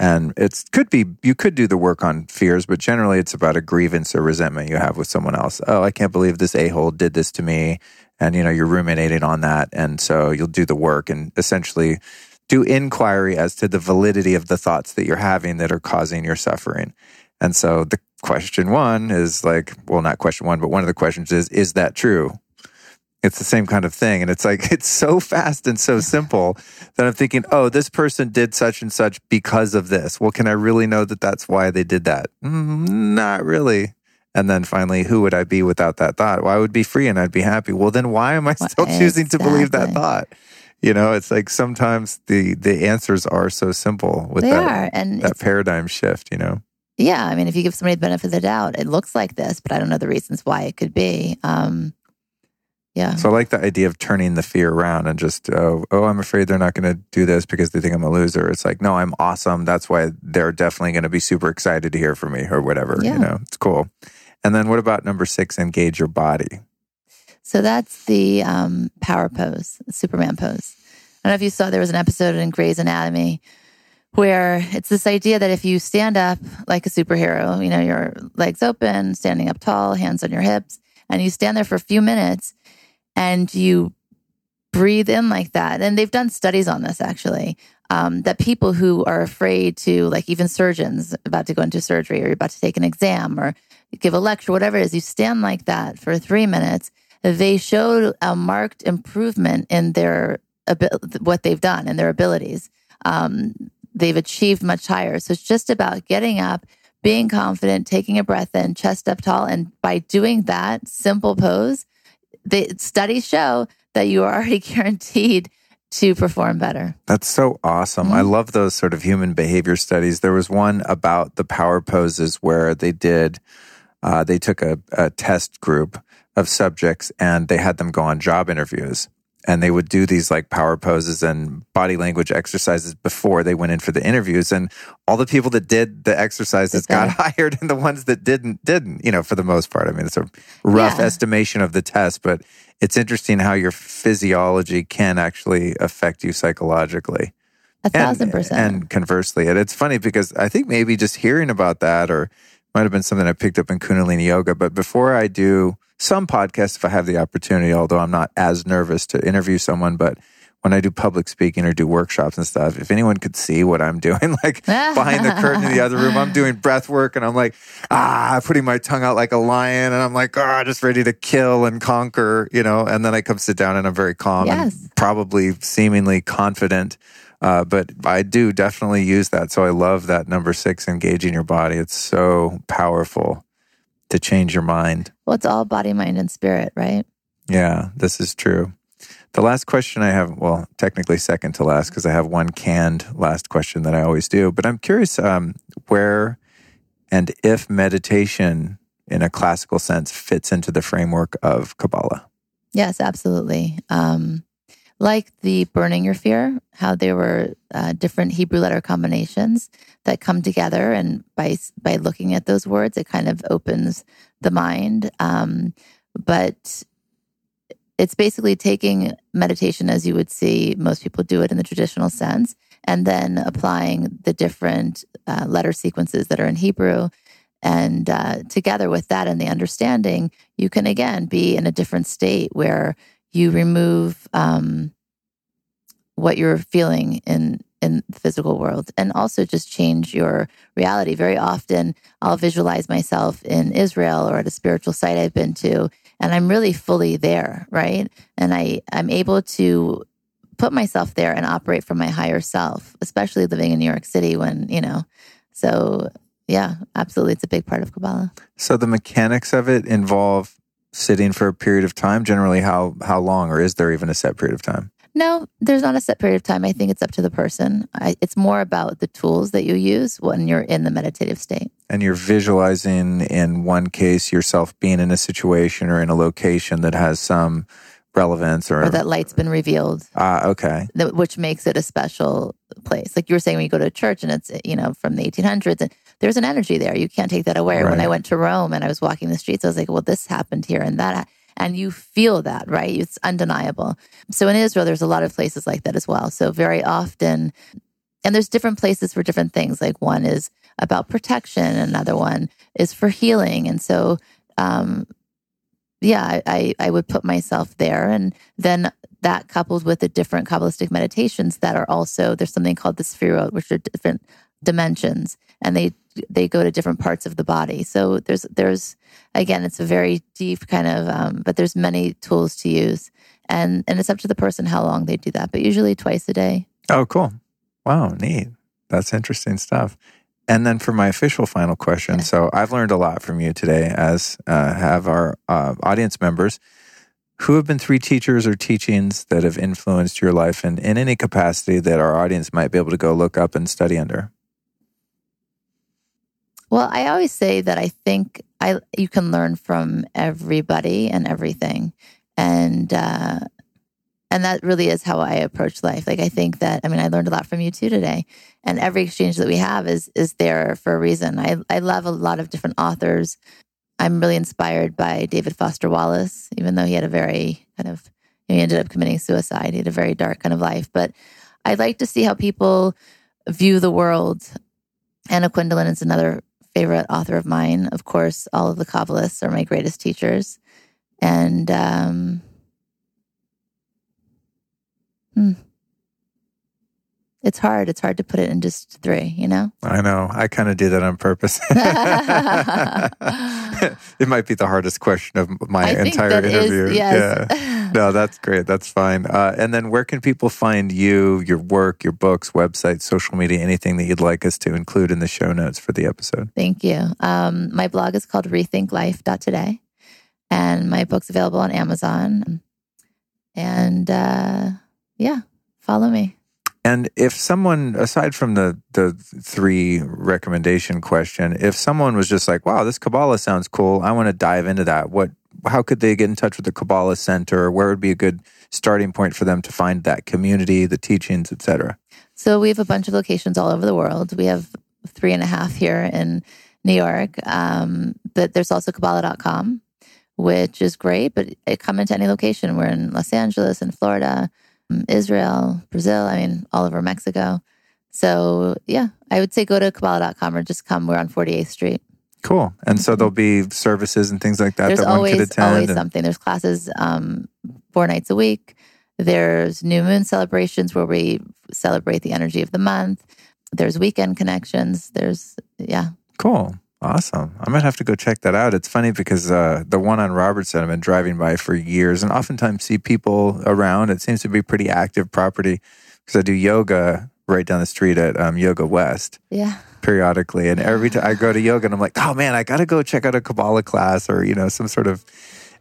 And it's could be you could do the work on fears, but generally it's about a grievance or resentment you have with someone else. Oh, I can't believe this a hole did this to me, and you know you're ruminating on that, and so you'll do the work and essentially do inquiry as to the validity of the thoughts that you're having that are causing your suffering. And so the question one is like, well, not question one, but one of the questions is, is that true? It's the same kind of thing. And it's like, it's so fast and so simple that I'm thinking, oh, this person did such and such because of this. Well, can I really know that that's why they did that? Mm, not really. And then finally, who would I be without that thought? Well, I would be free and I'd be happy. Well, then why am I still choosing to believe that thought? You know, it's like sometimes the the answers are so simple with they that are. And that paradigm shift, you know. yeah, I mean, if you give somebody the benefit of the doubt, it looks like this, but I don't know the reasons why it could be. Um, yeah. So I like the idea of turning the fear around and just, oh, oh I'm afraid they're not going to do this because they think I'm a loser. It's like, no, I'm awesome. That's why they're definitely going to be super excited to hear from me or whatever. Yeah. You know, it's cool. And then what about number six? Engage your body. So that's the um, power pose, Superman pose. I don't know if you saw there was an episode in Grey's Anatomy where it's this idea that if you stand up like a superhero, you know, your legs open, standing up tall, hands on your hips, and you stand there for a few minutes and you breathe in like that. And they've done studies on this actually. Um, that people who are afraid to, like even surgeons about to go into surgery or about to take an exam or give a lecture, whatever it is, you stand like that for three minutes they showed a marked improvement in their what they've done and their abilities. Um, they've achieved much higher. So it's just about getting up, being confident, taking a breath in, chest up tall, and by doing that simple pose, the studies show that you are already guaranteed to perform better. That's so awesome. I love those sort of human behavior studies. There was one about the power poses where they did, uh, they took a, a test group of subjects and they had them go on job interviews. And they would do these like power poses and body language exercises before they went in for the interviews. And all the people that did the exercises Did got hired, and the ones that didn't, didn't, you know, for the most part. I mean, it's a rough Yeah. estimation of the test, but it's interesting how your physiology can actually affect you psychologically. A thousand percent. And conversely, and it's funny because I think maybe just hearing about that or might have been something I picked up in Kundalini yoga. But before I do some podcasts, if I have the opportunity, although I'm not as nervous to interview someone, but when I do public speaking or do workshops and stuff, if anyone could see what I'm doing, like behind the curtain in the other room, I'm doing breath work and I'm like, ah, putting my tongue out like a lion and I'm like, ah, just ready to kill and conquer, you know, and then I come sit down and I'm very calm Yes. and probably seemingly confident. Uh, but I do definitely use that. So I love that number six, engaging your body. It's so powerful to change your mind. Well, it's all body, mind, and spirit, right? Yeah, this is true. The last question I have, well, technically second to last because I have one canned last question that I always do. But I'm curious um, where and if meditation in a classical sense fits into the framework of Kabbalah. Yes, absolutely. Um, like the burning your fear, how there were uh, different Hebrew letter combinations that come together, and by by looking at those words, it kind of opens the mind. Um, but it's basically taking meditation as you would see most people do it in the traditional sense, and then applying the different uh, letter sequences that are in Hebrew. And uh, together with that and the understanding, you can again be in a different state where you remove um, what you're feeling in in the physical world and also just change your reality. Very often i'll visualize myself in israel or at a spiritual site i've been to and i'm really fully there right? And i i'm able to put myself there and operate from my higher self especially living in new york city when you know so yeah absolutely it's a big part of kabbalah. So the mechanics of it involve sitting for a period of time. Generally, how how long, or is there even a set period of time? No, there's not a set period of time. I think it's up to the person. I, it's more about the tools that you use when you're in the meditative state. and you're visualizing in one case yourself being in a situation or in a location that has some relevance or, Or that light's been revealed, ah okay that, which makes it a special place. Like you were saying, when you go to a church and it's, you know, from the 1800s, and there's an energy there. You can't take that away. Or When I went to Rome and I was walking the streets, I was like, well, this happened here and that. And you feel that, right? It's undeniable. So in Israel, there's a lot of places like that as well. So very often, and there's different places for different things. Like one is about protection, another one is for healing. And so, um, yeah, I, I, I would put myself there. And then that coupled with the different Kabbalistic meditations that are also, there's something called the Sphirot, which are different dimensions and they they go to different parts of the body. So there's there's again, it's a very deep kind of, um, but there's many tools to use, and and it's up to the person how long they do that. But usually twice a day. oh cool wow neat that's interesting stuff and then for my official final question so i've learned a lot from you today as uh, have our uh, audience members who have been three teachers or teachings that have influenced your life in, in any capacity that our audience might be able to go look up and study under Well, I always say that I think I you can learn from everybody and everything, and uh, and that really is how I approach life. Like I think that I mean I learned a lot from you too today, and every exchange that we have is is there for a reason. I I love a lot of different authors. I'm really inspired by David Foster Wallace, even though he had a very kind of he ended up committing suicide. He had a very dark kind of life, but I like to see how people view the world. Anna Quindlen is another favorite author of mine. Of course, all of the Kabbalists are my greatest teachers. And um, hmm. it's hard. It's hard to put it in just three, you know? I know. I kind of did that on purpose. it might be the hardest question of my I entire that is- interview. yes. Yeah. No, that's great. That's fine. Uh, and then where can people find you, your work, your books, website, social media, anything that you'd like us to include in the show notes for the episode? Thank you. Um, my blog is called rethinklife.today, and my book's available on Amazon. And uh, yeah, follow me. And if someone, aside from the the three recommendation question, if someone was just like, "Wow, this Kabbalah sounds cool. I want to dive into that." What? How could they get in touch with the Kabbalah Centre? Where would be a good starting point for them to find that community, the teachings, etc.? So we have a bunch of locations all over the world. We have three and a half here in New York. Um, but there's also Kabbalah.com, which is great, but it come into any location. We're in Los Angeles and Florida, Israel, Brazil, I mean, all over Mexico. So yeah, I would say go to Kabbalah.com or just come. We're on 48th Street. Cool. And so there'll be services and things like that There's that one could always attend. always and- something. There's classes um, four nights a week. There's new moon celebrations where we celebrate the energy of the month. There's weekend connections. There's, yeah. Cool. Awesome. I might have to go check that out. It's funny because uh, the one on Robertson I've been driving by for years and oftentimes see people around. It seems to be pretty active property because I do yoga right down the street at um, Yoga West Yeah. periodically. And every time I go to yoga and I'm like, oh man, I got to go check out a Kabbalah class or, you know, some sort of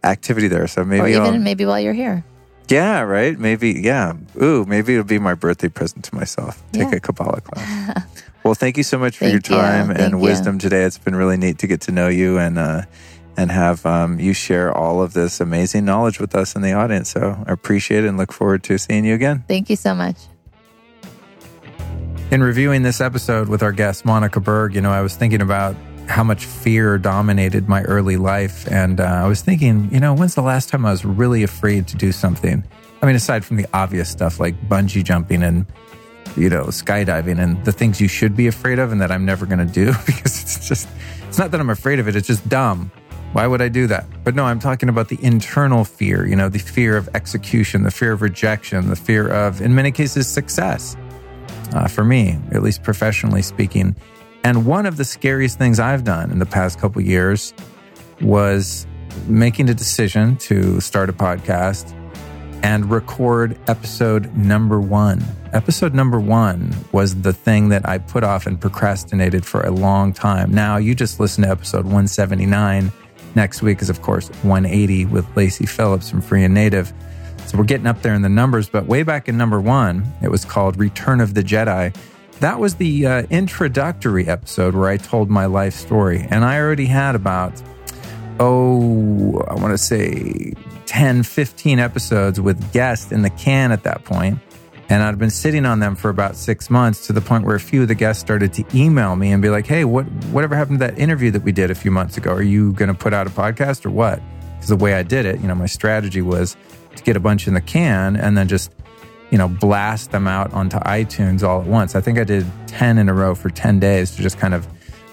activity there. So maybe or I'll, even maybe while you're here. yeah, right. Maybe, yeah. Ooh, maybe it'll be my birthday present to myself. Take Yeah. a Kabbalah class. well, thank you so much for your Thank you. time Thank and you. wisdom today. It's been really neat to get to know you and uh, and have um, you share all of this amazing knowledge with us in the audience. So I appreciate it and look forward to seeing you again. Thank you so much. In reviewing this episode with our guest, Monica Berg, you know, I was thinking about how much fear dominated my early life. And uh, I was thinking, you know, when's the last time I was really afraid to do something? I mean, aside from the obvious stuff like bungee jumping and, you know, skydiving and the things you should be afraid of and that I'm never going to do because it's just, it's not that I'm afraid of it, it's just dumb. Why would I do that? But no, I'm talking about the internal fear, you know, the fear of execution, the fear of rejection, the fear of, in many cases, success uh, for me, at least professionally speaking. And one of the scariest things I've done in the past couple years was making a decision to start a podcast and record episode number one. Episode number one was the thing that I put off and procrastinated for a long time. Now, you just listen to episode 179. Next week is, of course, 180 with Lacy Phillips from Free and Native. So we're getting up there in the numbers, but way back in number one, it was called Return of the Jedi. That was the uh, introductory episode where I told my life story. And I already had about, oh, I want to say 10, 15 episodes with guests in the can at that point. And I'd been sitting on them for about six months to the point where a few of the guests started to email me and be like, hey, what, whatever happened to that interview that we did a few months ago? Are you going to put out a podcast or what? Because the way I did it, you know, my strategy was to get a bunch in the can and then just, you know, blast them out onto iTunes all at once. I think I did 10 in a row for 10 days to just kind of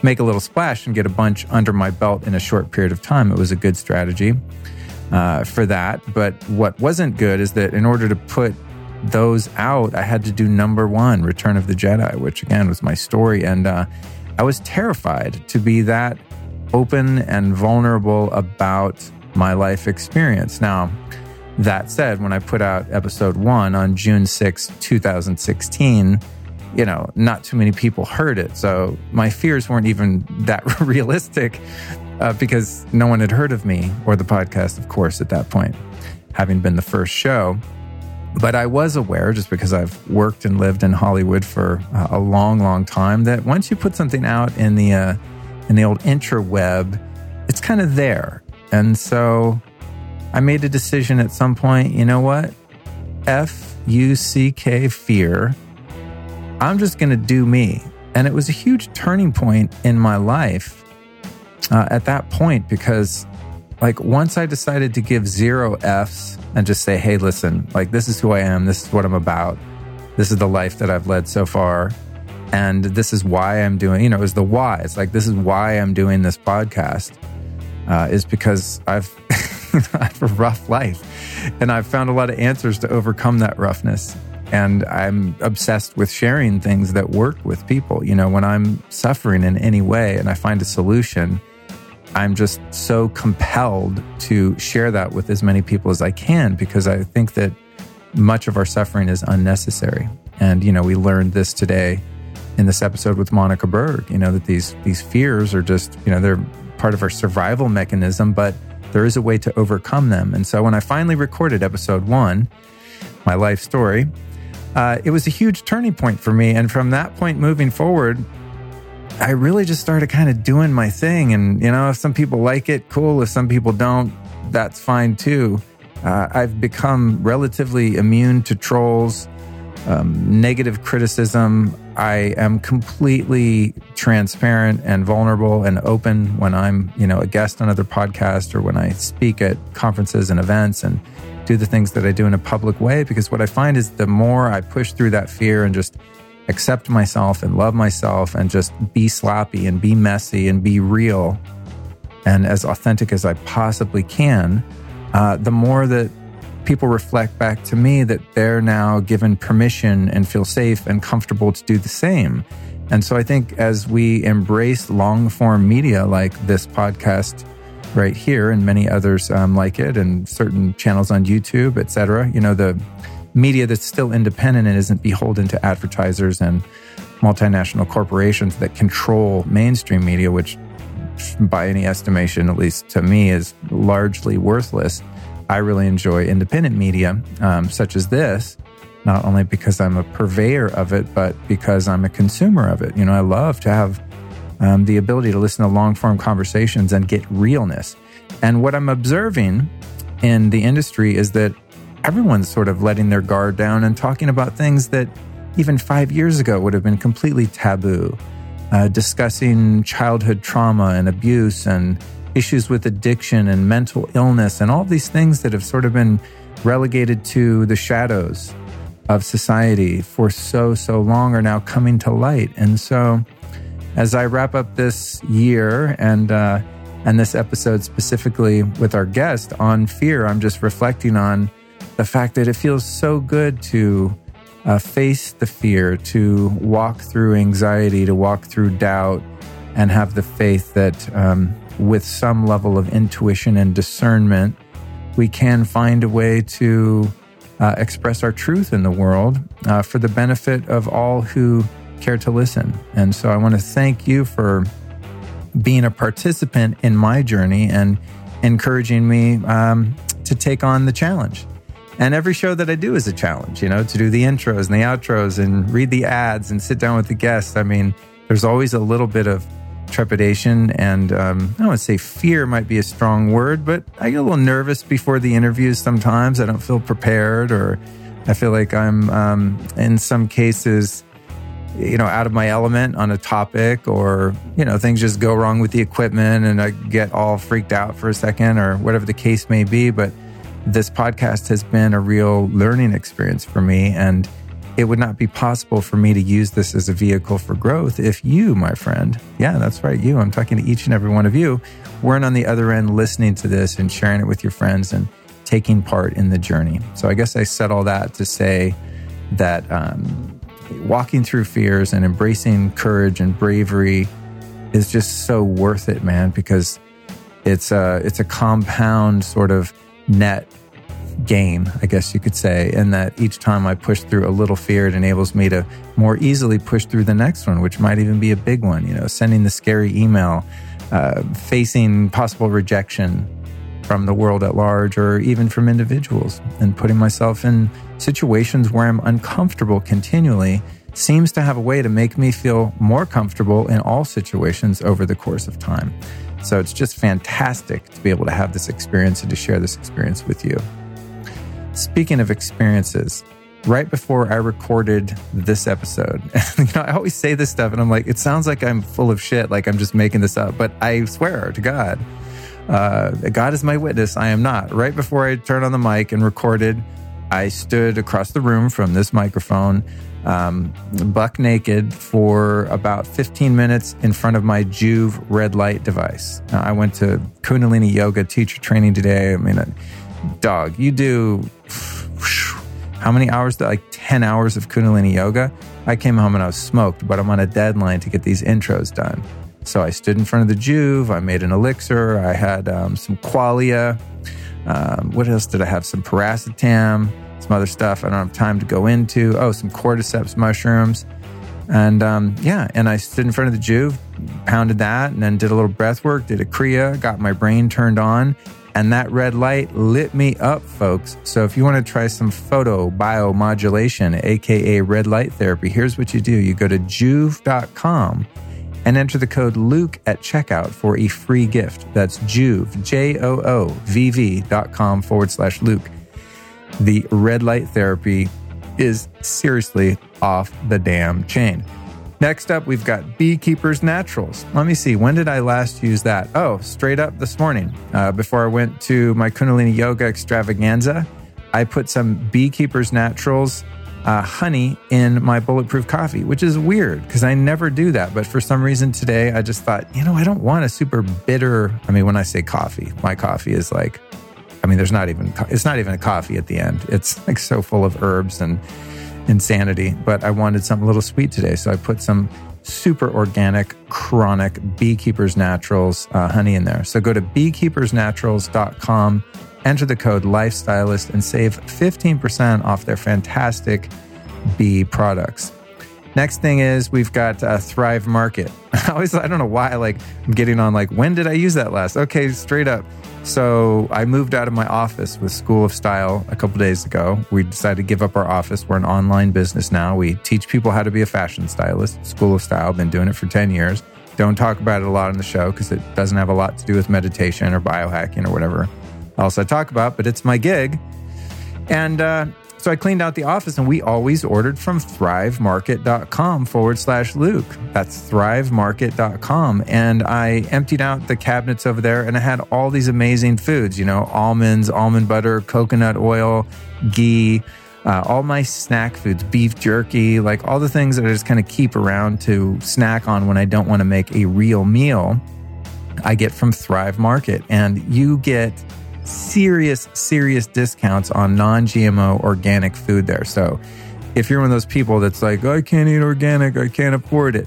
make a little splash and get a bunch under my belt in a short period of time. It was a good strategy uh, for that. But what wasn't good is that in order to put those out, I had to do number one, Return of the Jedi, which again was my story. And uh, I was terrified to be that open and vulnerable about my life experience. Now, that said, when I put out episode one on June 6, 2016, you know, not too many people heard it. So my fears weren't even that realistic uh, because no one had heard of me or the podcast, of course, at that point, having been the first show. But I was aware, just because I've worked and lived in Hollywood for uh, a long, long time, that once you put something out in the uh, in the old intraweb, it's kind of there. And so I made a decision at some point. You know what? F U C K fear. I'm just going to do me. And it was a huge turning point in my life uh, at that point because, like, once I decided to give zero F's and just say, hey, listen, like, this is who I am, this is what I'm about, this is the life that I've led so far, and this is why I'm doing, you know, was the why. It's like, this is why I'm doing this podcast, uh, is because I've, I have a rough life and I've found a lot of answers to overcome that roughness. And I'm obsessed with sharing things that work with people. You know, when I'm suffering in any way and I find a solution, I'm just so compelled to share that with as many people as I can because I think that much of our suffering is unnecessary. And, you know, we learned this today in this episode with Monica Berg, you know, that these these fears are just, you know, they're part of our survival mechanism, but there is a way to overcome them. And so when I finally recorded episode one, my life story, uh, it was a huge turning point for me. And from that point moving forward, I really just started kind of doing my thing. And, you know, if some people like it, cool. If some people don't, that's fine too. Uh, I've become relatively immune to trolls, um, negative criticism. I am completely transparent and vulnerable and open when I'm, you know, a guest on other podcasts or when I speak at conferences and events and do the things that I do in a public way. Because what I find is the more I push through that fear and just accept myself and love myself and just be sloppy and be messy and be real and as authentic as I possibly can, uh, the more that people reflect back to me that they're now given permission and feel safe and comfortable to do the same. And so I think as we embrace long form media like this podcast right here and many others um, like it and certain channels on YouTube, et cetera, you know, the media that's still independent and isn't beholden to advertisers and multinational corporations that control mainstream media, which by any estimation, at least to me, is largely worthless. I really enjoy independent media um, such as this, not only because I'm a purveyor of it, but because I'm a consumer of it. You know, I love to have um, the ability to listen to long form conversations and get realness. And what I'm observing in the industry is that everyone's sort of letting their guard down and talking about things that even five years ago would have been completely taboo. Uh, discussing childhood trauma and abuse and issues with addiction and mental illness and all these things that have sort of been relegated to the shadows of society for so, so long are now coming to light. And so, as I wrap up this year and, uh, and this episode specifically with our guest on fear, I'm just reflecting on the fact that it feels so good to uh, face the fear, to walk through anxiety, to walk through doubt, and have the faith that um, with some level of intuition and discernment, we can find a way to uh, express our truth in the world uh, for the benefit of all who care to listen. And so I want to thank you for being a participant in my journey and encouraging me um, to take on the challenge. And every show that I do is a challenge, you know, to do the intros and the outros and read the ads and sit down with the guests. I mean, there's always a little bit of trepidation and um, I don't want to say fear might be a strong word, but I get a little nervous before the interviews sometimes. I don't feel prepared or I feel like I'm, um, in some cases, you know, out of my element on a topic or, you know, things just go wrong with the equipment and I get all freaked out for a second or whatever the case may be. But this podcast has been a real learning experience for me. And it would not be possible for me to use this as a vehicle for growth if you, my friend, yeah, that's right, you, I'm talking to each and every one of you, weren't on the other end listening to this and sharing it with your friends and taking part in the journey. So I guess I said all that to say that um, walking through fears and embracing courage and bravery is just so worth it, man, because it's a, it's a compound sort of net gain, I guess you could say, and that each time I push through a little fear, it enables me to more easily push through the next one, which might even be a big one. You know, sending the scary email, uh, facing possible rejection from the world at large or even from individuals, and putting myself in situations where I'm uncomfortable continually seems to have a way to make me feel more comfortable in all situations over the course of time. So it's just fantastic to be able to have this experience and to share this experience with you. Speaking of experiences, right before I recorded this episode, you know, I always say this stuff and I'm like, it sounds like I'm full of shit, like I'm just making this up, but I swear to God, uh, God is my witness. I am not. Right before I turned on the mic and recorded, I stood across the room from this microphone um, buck naked for about 15 minutes in front of my Joovv red light device. Now, I went to Kundalini yoga teacher training today. I mean, uh, dog, you do how many hours? Like 10 hours of Kundalini yoga. I came home and I was smoked, but I'm on a deadline to get these intros done. So I stood in front of the Joovv. I made an elixir. I had um, some qualia. Um, what else did I have? Some piracetam some other stuff I don't have time to go into. Oh, some cordyceps mushrooms. And um, yeah, and I stood in front of the Joovv, pounded that, and then did a little breath work, did a Kriya, got my brain turned on. And that red light lit me up, folks. So if you want to try some photo biomodulation, aka red light therapy, here's what you do you go to joovv.com and enter the code Luke at checkout for a free gift. That's Joovv, J O O V V dot com forward slash Luke the red light therapy is seriously off the damn chain. Next up, we've got Beekeepers Naturals. Let me see, when did I last use that? Oh, straight up this morning. Uh, before I went to my Kundalini Yoga extravaganza, I put some Beekeepers Naturals uh, honey in my bulletproof coffee, which is weird because I never do that. But for some reason today, I just thought, you know, I don't want a super bitter. I mean, when I say coffee, my coffee is like I mean, there's not even, it's not even a coffee at the end. It's like so full of herbs and insanity. But I wanted something a little sweet today. So I put some super organic, chronic Beekeepers Naturals uh, honey in there. So go to beekeepersnaturals.com, enter the code Lifestylist, and save 15% off their fantastic bee products. Next thing is we've got uh, Thrive Market. I always, I don't know why, like I'm getting on like, when did I use that last? Okay, straight up. So I moved out of my office with School of Style a couple days ago. We decided to give up our office. We're an online business now. We teach people how to be a fashion stylist. School of Style, been doing it for 10 years. Don't talk about it a lot on the show because it doesn't have a lot to do with meditation or biohacking or whatever else I talk about, but it's my gig. And uh, so I cleaned out the office and we always ordered from thrivemarket.com forward slash Luke. That's thrivemarket.com. And I emptied out the cabinets over there and I had all these amazing foods, you know, almonds, almond butter, coconut oil, ghee, uh, all my snack foods, beef jerky, like all the things that I just kind of keep around to snack on when I don't want to make a real meal. I get from Thrive Market and you get serious, serious discounts on non GMO organic food there. So if you're one of those people that's like, I can't eat organic, I can't afford it.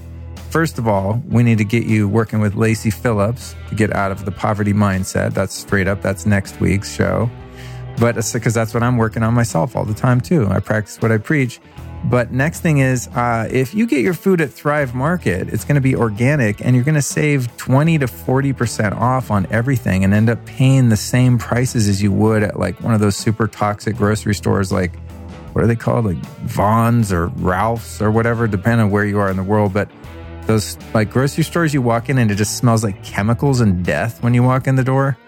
First of all, we need to get you working with Lacy Phillips to get out of the poverty mindset. That's straight up. That's next week's show. But because that's what I'm working on myself all the time too. I practice what I preach. But next thing is, uh, if you get your food at Thrive Market, it's going to be organic and you're going to save 20 to 40% off on everything and end up paying the same prices as you would at like one of those super toxic grocery stores like, what are they called? Like Vons or Ralph's or whatever, depending on where you are in the world. But those like grocery stores you walk in and it just smells like chemicals and death when you walk in the door.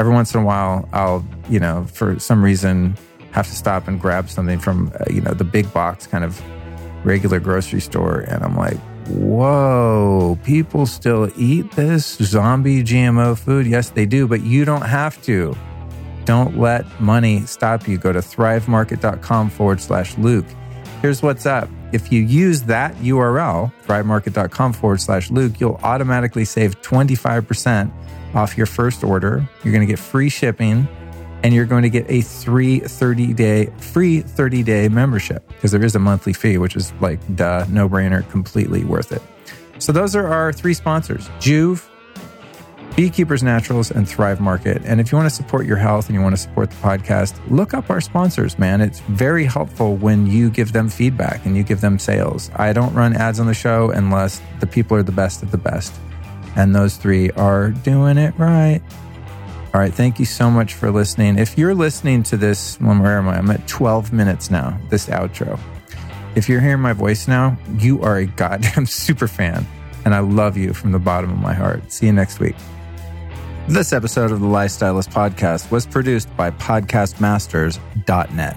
Every once in a while, I'll, you know, for some reason, have to stop and grab something from uh, you know the big box kind of regular grocery store and i'm like whoa people still eat this zombie gmo food? Yes they do but you don't have to. Don't let money stop you. Go to thrivemarket.com forward slash luke. Here's what's up. If you use that url thrivemarket.com forward slash luke you'll automatically save 25% off your first order. You're going to get free shipping and you're going to get a free 30 day free 30 day membership because there is a monthly fee which is like duh no brainer completely worth it. So those are our three sponsors Joovv, beekeepers naturals and thrive market. And if you want to support your health and you want to support the podcast look up our sponsors man. It's very helpful when you give them feedback and you give them sales. I don't run ads on the show unless the people are the best of the best and those three are doing it right all right. Thank you so much for listening. If you're listening to this, well, where am I? I'm at 12 minutes now, this outro. If you're hearing my voice now, you are a goddamn super fan. And I love you from the bottom of my heart. See you next week. This episode of the Lifestylist podcast was produced by podcastmasters.net.